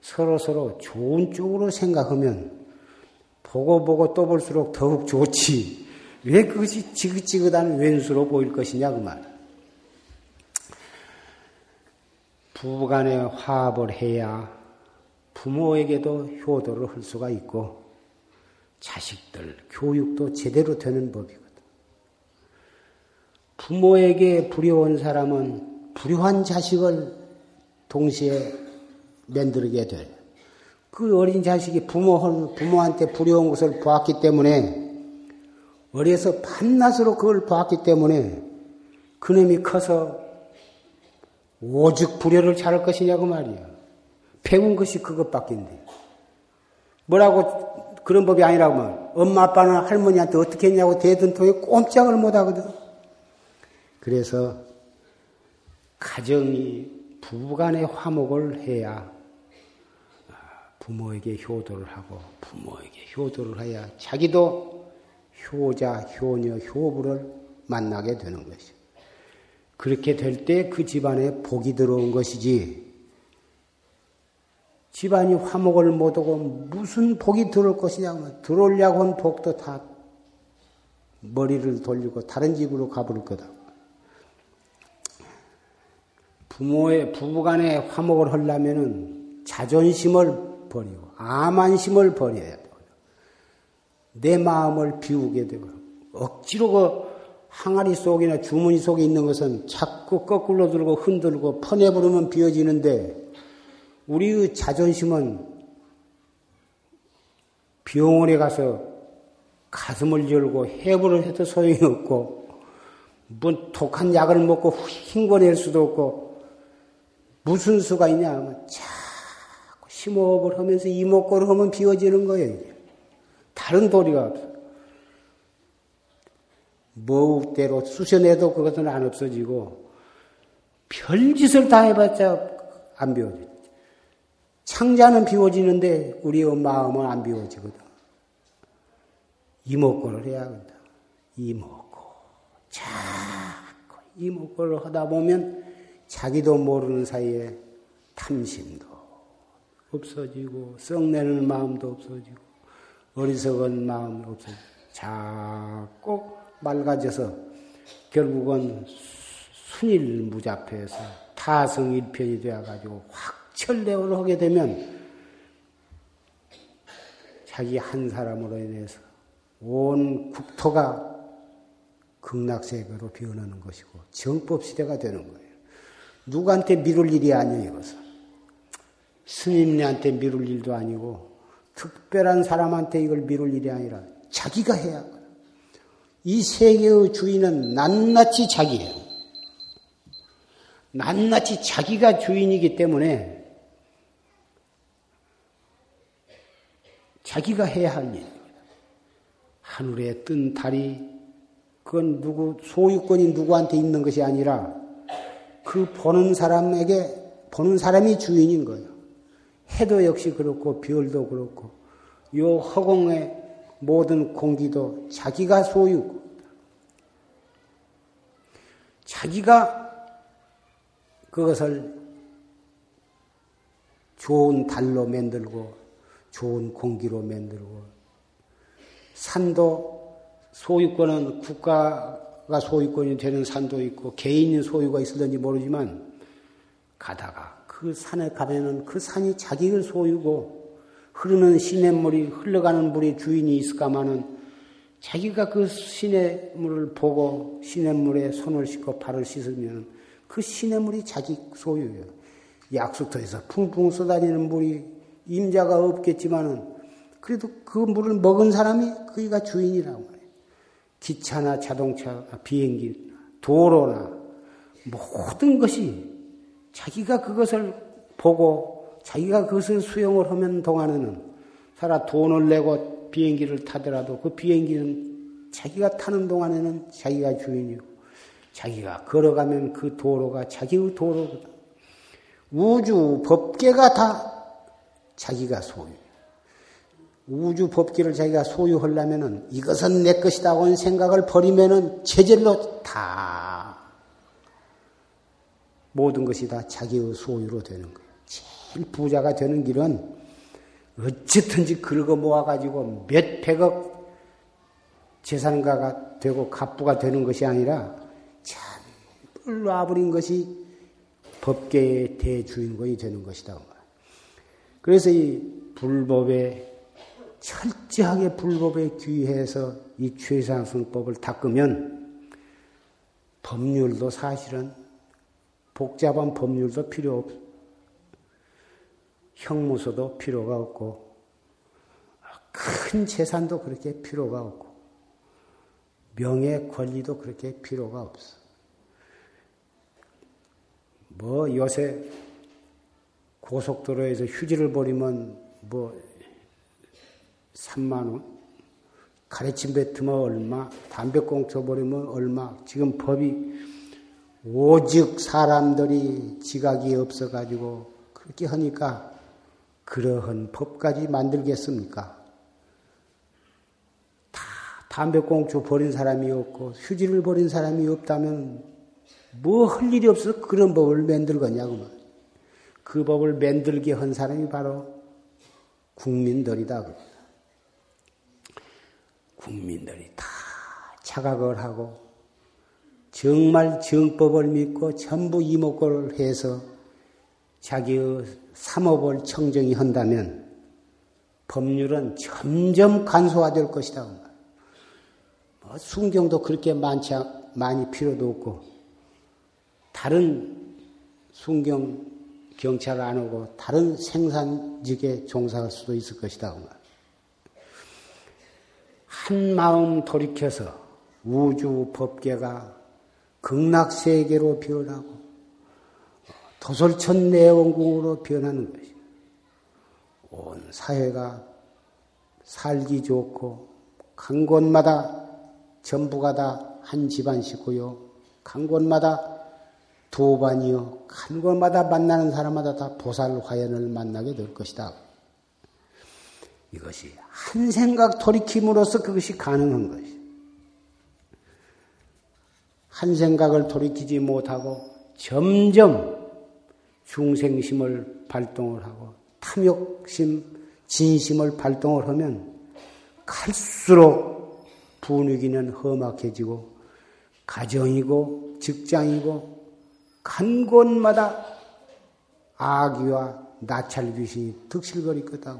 서로 서로 좋은 쪽으로 생각하면 보고 보고 또 볼수록 더욱 좋지. 왜 그것이 지긋지긋한 왼수로 보일 것이냐 그 말. 부부간에 화합을 해야 부모에게도 효도를 할 수가 있고 자식들 교육도 제대로 되는 법이거든. 부모에게 불효한 사람은 불효한 자식을 동시에 만들게 돼. 그 어린 자식이 부모, 부모한테 불효한 것을 보았기 때문에 어려서 밤낮으로 그걸 보았기 때문에 그놈이 커서 오죽 불효를 잘할 것이냐고 말이야. 배운 것이 그것밖인데. 뭐라고 그런 법이 아니라고 말. 엄마 아빠는 할머니한테 어떻게 했냐고 대든 통에 꼼짝을 못 하거든. 그래서 가정이 부부간의 화목을 해야 부모에게 효도를 하고 부모에게 효도를 해야 자기도 효자, 효녀, 효부를 만나게 되는 것이죠. 그렇게 될 때 그 집안에 복이 들어온 것이지 집안이 화목을 못하고 무슨 복이 들어올 것이냐고 들어오려고 한 복도 다 머리를 돌리고 다른 집으로 가버릴 거다. 부모의 부부간에 화목을 하려면은 자존심을 버리고 암안심을 버려야 되고 내 마음을 비우게 되고 억지로 그 항아리 속이나 주머니 속에 있는 것은 자꾸 거꾸로 들고 흔들고 퍼내버리면 비어지는데 우리의 자존심은 병원에 가서 가슴을 열고 해부를 해도 소용이 없고 뭐 독한 약을 먹고 흰거낼 수도 없고 무슨 수가 있냐 하면 자꾸 심호흡을 하면서 이목구를 하면 비워지는 거예요. 다른 도리가 없어. 뭐대로 쑤셔내도 그것은 안 없어지고 별짓을 다 해봤자 안 비워져. 창자는 비워지는데 우리의 마음은 안 비워지거든. 이목구를 해야 한다. 이목구. 자꾸 이목구를 하다 보면 자기도 모르는 사이에 탐심도 없어지고 썩내는 마음도 없어지고 어리석은 마음이 없어지고 자꾸 맑아져서 결국은 순일무잡해서 타성일편이 되어가지고 확 철대오를 하게 되면 자기 한 사람으로 인해서 온 국토가 극락세계로 변하는 것이고 정법 시대가 되는 거예요. 누구한테 미룰 일이 아니에요, 이것은. 스님한테 미룰 일도 아니고 특별한 사람한테 이걸 미룰 일이 아니라 자기가 해야. 이 세계의 주인은 낱낱이 자기예요. 낱낱이 자기가 주인이기 때문에 자기가 해야 할 일입니다. 하늘에 뜬 달이 그건 누구 소유권이 누구한테 있는 것이 아니라 그 보는 사람에게 보는 사람이 주인인 거예요. 해도 역시 그렇고 별도 그렇고 요 허공의 모든 공기도 자기가 소유고 자기가 그것을 좋은 달로 만들고 좋은 공기로 만들고 산도 소유권은 국가가 소유권이 되는 산도 있고 개인의 소유가 있을런지 모르지만 가다가 그 산에 가면은 그 산이 자기의 소유고 흐르는 시냇물이 흘러가는 물이 주인이 있을까마는 자기가 그 시냇물을 보고 시냇물에 손을 씻고 발을 씻으면 그 시냇물이 자기 소유예요. 약수터에서 풍풍 쏟아지는 물이 임자가 없겠지만은 그래도 그 물을 먹은 사람이 그이가 주인이라고 말해요. 기차나 자동차, 비행기, 도로나 모든 것이 자기가 그것을 보고 자기가 그것을 수용을 하면 동안에는 살아 돈을 내고 비행기를 타더라도 그 비행기는 자기가 타는 동안에는 자기가 주인이고 자기가 걸어가면 그 도로가 자기의 도로거든. 우주 법계가 다 자기가 소유. 우주 법기를 자기가 소유하려면은 이것은 내 것이다고 생각을 버리면은 체질로 다 모든 것이 다 자기의 소유로 되는 거예요. 부자가 되는 길은 어쨌든지 긁어 모아가지고 몇 백억 재산가가 되고 갑부가 되는 것이 아니라 참 놔버린 것이 법계의 대주인공이 되는 것이다. 그래서 이 불법에 철저하게 불법에 귀해서 이 최상승법을 닦으면 법률도 사실은 복잡한 법률도 필요 없, 형무소도 필요가 없고, 큰 재산도 그렇게 필요가 없고, 명예 권리도 그렇게 필요가 없어. 뭐 요새 고속도로에서 휴지를 버리면 뭐 3만 원, 가래침 뱉으면 얼마, 담배꽁초 버리면 얼마. 지금 법이 오직 사람들이 지각이 없어가지고 그렇게 하니까 그러한 법까지 만들겠습니까? 다 담배꽁초 버린 사람이 없고 휴지를 버린 사람이 없다면 뭐 할 일이 없어서 그런 법을 만들겠냐고. 그 법을 만들게 한 사람이 바로 국민들이다. 국민들이 다 자각을 하고 정말 정법을 믿고 전부 이목고를 해서 자기의 삼업을 청정히 한다면 법률은 점점 간소화될 것이다. 뭐 순경도 그렇게 많지 많이 필요도 없고 다른 순경 경찰 안 오고 다른 생산직에 종사할 수도 있을 것이다. 한 마음 돌이켜서 우주 법계가 극락세계로 변하고 도솔천 내원궁으로 변하는 것이 온 사회가 살기 좋고 간 곳마다 전부가 다 한 집안 식구요. 간 곳마다 두 반이요. 간 곳마다 만나는 사람마다 다 보살 화연을 만나게 될 것이다. 이것이 한 생각 돌이킴으로써 그것이 가능한 것이. 한 생각을 돌이키지 못하고 점점 중생심을 발동을 하고 탐욕심, 진심을 발동을 하면 갈수록 분위기는 험악해지고 가정이고 직장이고 간 곳마다 악귀와 나찰 귀신이 득실거릴 거다.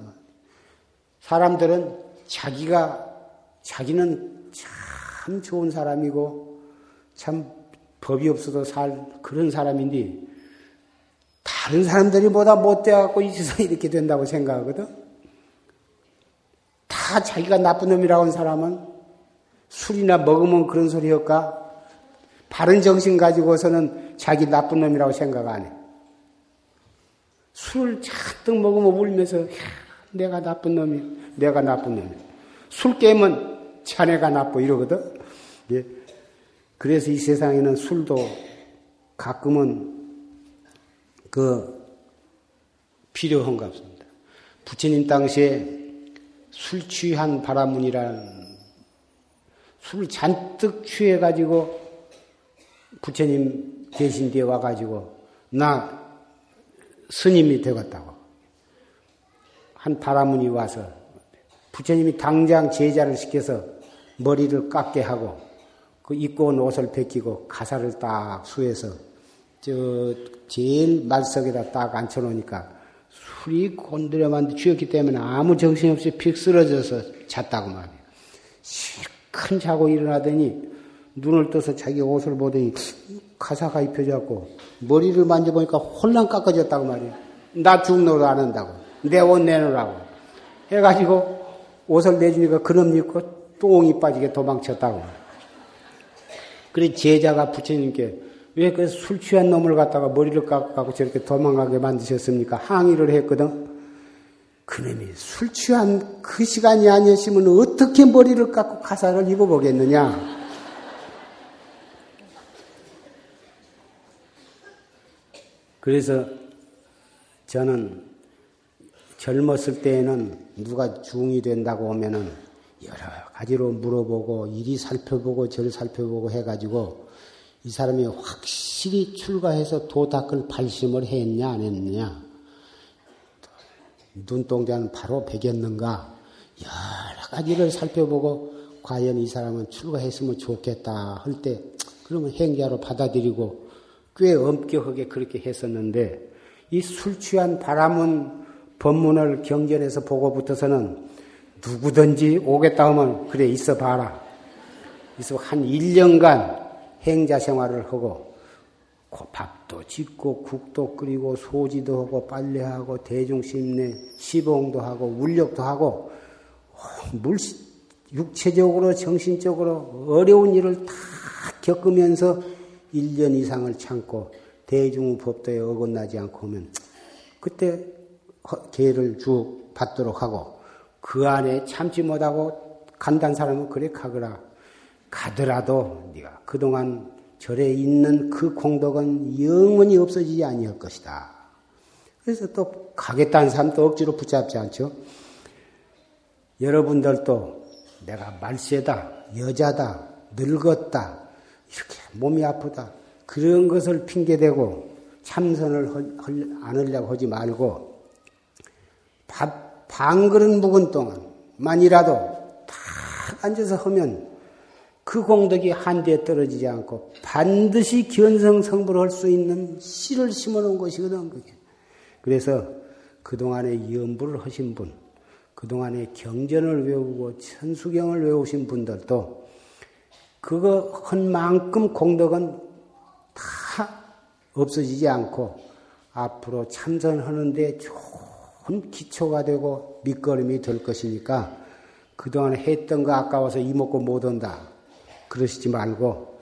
사람들은 자기가 자기는 참 좋은 사람이고 참 법이 없어도 살 그런 사람인데 다른 사람들이 보다 못돼갖고 이 세상이 이렇게 된다고 생각하거든. 다 자기가 나쁜 놈이라고 하는 사람은 술이나 먹으면 그런 소리 할까? 바른 정신 가지고서는 자기 나쁜 놈이라고 생각 안 해. 술을 잔뜩 먹으면 울면서 야, 내가 나쁜 놈이, 내가 나쁜 놈이. 술 깨면 자네가 나빠 이러거든. 예. 그래서 이 세상에는 술도 가끔은 그 필요한 것 같습니다. 부처님 당시에 술 취한 바라문이라는 술 잔뜩 취해가지고 부처님 계신 뒤에 와가지고 나 스님이 되었다고 한 바라문이 와서 부처님이 당장 제자를 시켜서 머리를 깎게 하고 그 입고 온 옷을 벗기고 가사를 딱 수해서 저 제일 말석에다 딱 앉혀놓으니까 술이 곤드레만 취했기 때문에 아무 정신없이 픽 쓰러져서 잤다고 말이에요. 실컷 자고 일어나더니 눈을 떠서 자기 옷을 보더니 가사가 입혀졌고 머리를 만져보니까 홀랑 깎아졌다고 말이에요. 나 죽노도 안 한다고. 내 옷 내놓으라고. 해가지고 옷을 내주니까 그럼 입고 똥이 빠지게 도망쳤다고. 그래 제자가 부처님께 왜 그 술 취한 놈을 갖다가 머리를 깎고 저렇게 도망가게 만드셨습니까? 항의를 했거든. 그놈이 술 취한 그 시간이 아니었으면 어떻게 머리를 깎고 가사를 입어보겠느냐? 그래서 저는 젊었을 때에는 누가 중이 된다고 하면은 여러 가지로 물어보고 이리 살펴보고 저리 살펴보고 해가지고 이 사람이 확실히 출가해서 도 닦을 발심을 했냐 안 했느냐. 눈동자는 바로 베겼는가. 여러 가지를 살펴보고 과연 이 사람은 출가했으면 좋겠다 할 때 그러면 행자로 받아들이고 꽤 엄격하게 그렇게 했었는데 이 술 취한 바람은 법문을 경전에서 보고 붙어서는 누구든지 오겠다 하면 그래 있어 봐라. 그래서 한 1년간 행자 생활을 하고 밥도 짓고 국도 끓이고 소지도 하고 빨래하고 대중심내 시봉도 하고 울력도 하고 물 육체적으로 정신적으로 어려운 일을 다 겪으면서 1년 이상을 참고 대중법도에 어긋나지 않고 오면 그때 기회를 쭉 받도록 하고 그 안에 참지 못하고 간단 사람은 그래 가거라. 가더라도 네가 그동안 절에 있는 그 공덕은 영원히 없어지지 아니할 것이다. 그래서 또 가겠다는 사람도 억지로 붙잡지 않죠. 여러분들도 내가 말세다, 여자다, 늙었다, 이렇게 몸이 아프다. 그런 것을 핑계대고 참선을 안 하려고 하지 말고 밥 반 그릇 묵은 동안만이라도 다 앉아서 하면 그 공덕이 한대에 떨어지지 않고 반드시 견성성불을 할수 있는 씨를 심어 놓은 것이거든, 그게. 그래서 그동안에 염불을 하신 분, 그동안에 경전을 외우고 천수경을 외우신 분들도 그거 한 만큼 공덕은 다 없어지지 않고 앞으로 참선하는데 좋은 기초가 되고 밑거름이 될 것이니까 그동안 했던 거 아까워서 이먹고 못 온다. 그러시지 말고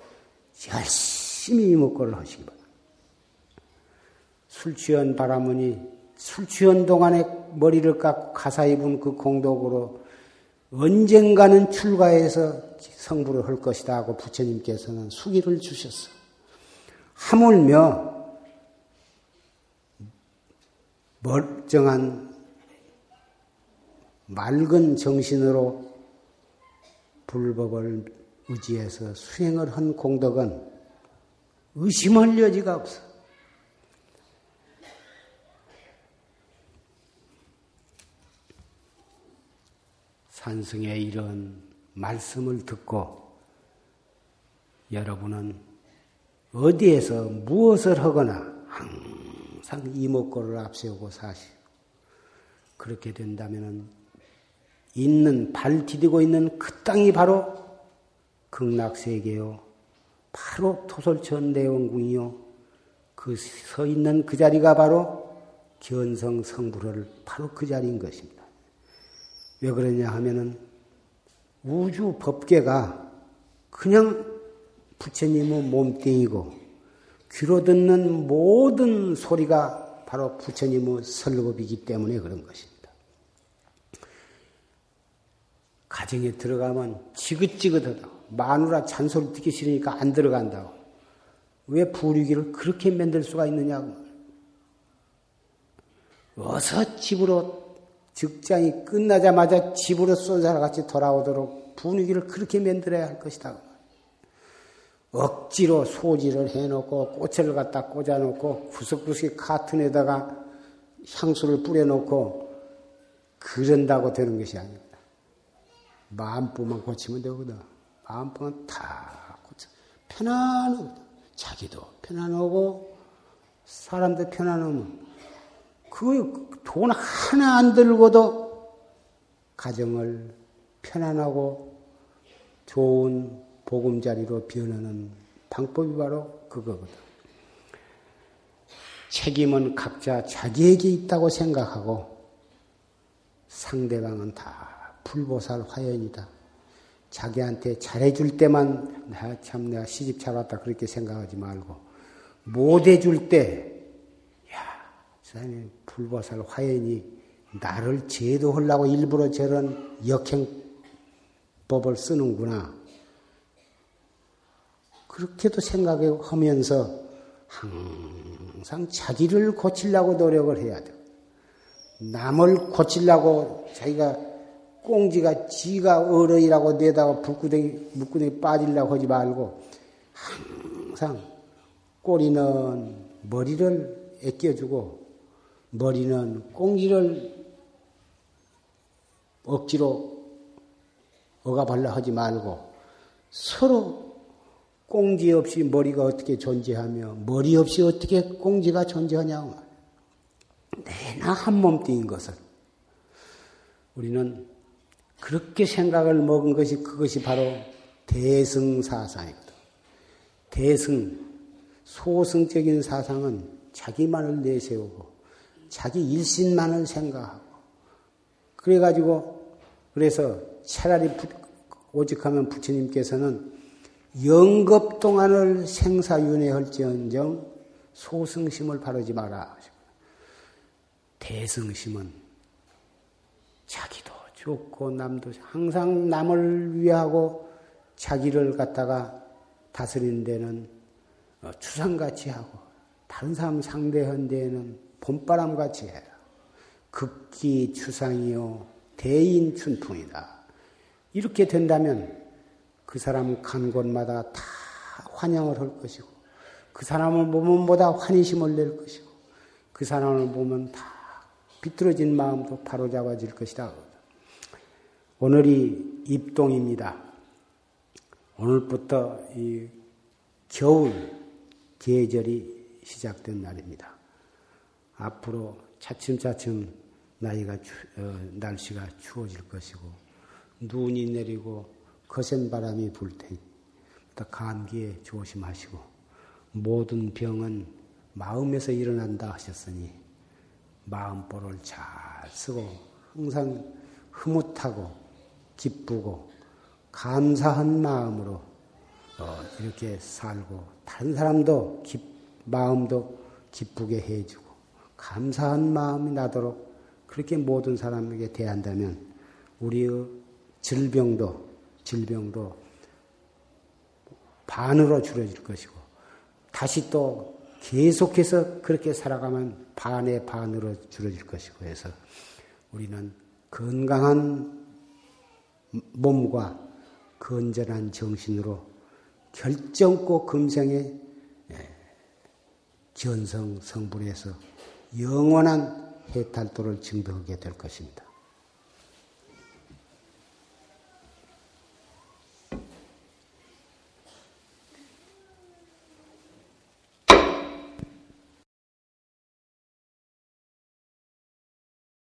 열심히 이먹고를 하시기 바랍니다. 술 취한 바라머니 술 취한 동안에 머리를 깎고 가사 입은 그 공덕으로 언젠가는 출가해서 성불을 할 것이다 하고 부처님께서는 수기를 주셨어. 하물며 멀쩡한 맑은 정신으로 불법을 의지해서 수행을 한 공덕은 의심할 여지가 없어. 산승의 이런 말씀을 듣고 여러분은 어디에서 무엇을 하거나 항상 이목구를 앞세우고 사시고 그렇게 된다면 있는 발 디디고 있는 그 땅이 바로 극락세계요. 바로 토솔천대원궁이요. 그 서 있는 그 자리가 바로 견성 성불을 바로 그 자리인 것입니다. 왜 그러냐 하면은 우주 법계가 그냥 부처님의 몸뚱이고 귀로 듣는 모든 소리가 바로 부처님의 설법이기 때문에 그런 것입니다. 가정에 들어가면 지긋지긋하다. 마누라 잔소리 듣기 싫으니까 안 들어간다고. 왜 부류기를 그렇게 만들 수가 있느냐고. 어서 집으로 직장이 끝나자마자 집으로 쏜사람같이 돌아오도록 분위기를 그렇게 만들어야 할 것이다. 억지로 소지를 해놓고 꽃을 갖다 꽂아놓고 구석구석 카튼에다가 향수를 뿌려놓고 그런다고 되는 것이 아닙니다. 마음뿐만 고치면 되거든. 마음뿐만 다 고쳐. 편안하거든. 자기도 편안하고 사람도 편안하면 그 돈 하나 안 들고도 가정을 편안하고 좋은 보금자리로 변하는 방법이 바로 그거거든. 책임은 각자 자기에게 있다고 생각하고 상대방은 다 불보살 화연이다. 자기한테 잘해줄 때만 참 내가 시집 잘 왔다 그렇게 생각하지 말고 못해줄 때 사장님, 불보살 화연이 나를 제도하려고 일부러 저런 역행법을 쓰는구나. 그렇게도 생각하면서 항상 자기를 고치려고 노력을 해야 돼. 남을 고치려고 자기가 꽁지가 지가 어러이라고 내다가 북구덩이, 묵구덩이 빠지려고 하지 말고 항상 꼬리는 머리를 애껴주고 머리는 꽁지를 억지로 억압하려 하지 말고 서로 꽁지 없이 머리가 어떻게 존재하며 머리 없이 어떻게 꽁지가 존재하냐고. 내나 한 몸뚱인 것을 우리는 그렇게 생각을 먹은 것이 그것이 바로 대승사상이거든. 대승, 소승적인 사상은 자기만을 내세우고 자기 일신만을 생각하고 그래가지고 그래서 차라리 오직하면 부처님께서는 영겁 동안을 생사윤회할지언정 소승심을 바르지 마라. 대승심은 자기도 좋고 남도 항상 남을 위하고 자기를 갖다가 다스리는 데는 어, 추상같이 하고 다른 상대한 데에는 봄바람같이 해라. 극기 추상이요 대인 춘풍이다. 이렇게 된다면 그 사람 간 곳마다 다 환영을 할 것이고 그 사람을 보면 보다 환희심을 낼 것이고 그 사람을 보면 다 비뚤어진 마음도 바로잡아질 것이다. 오늘이 입동입니다. 오늘부터 이 겨울 계절이 시작된 날입니다. 앞으로 차츰차츰 나이가 추, 어, 날씨가 추워질 것이고 눈이 내리고 거센 바람이 불 테니 감기에 조심하시고 모든 병은 마음에서 일어난다 하셨으니 마음보를 잘 쓰고 항상 흐뭇하고 기쁘고 감사한 마음으로 어, 이렇게 살고 다른 사람도 기, 마음도 기쁘게 해주고 감사한 마음이 나도록 그렇게 모든 사람에게 대한다면 우리의 질병도 질병도 반으로 줄어질 것이고 다시 또 계속해서 그렇게 살아가면 반의 반으로 줄어질 것이고 해서 우리는 건강한 몸과 건전한 정신으로 결정코 금생에 견성 성불에서 영원한 해탈도를 증득하게 될 것입니다.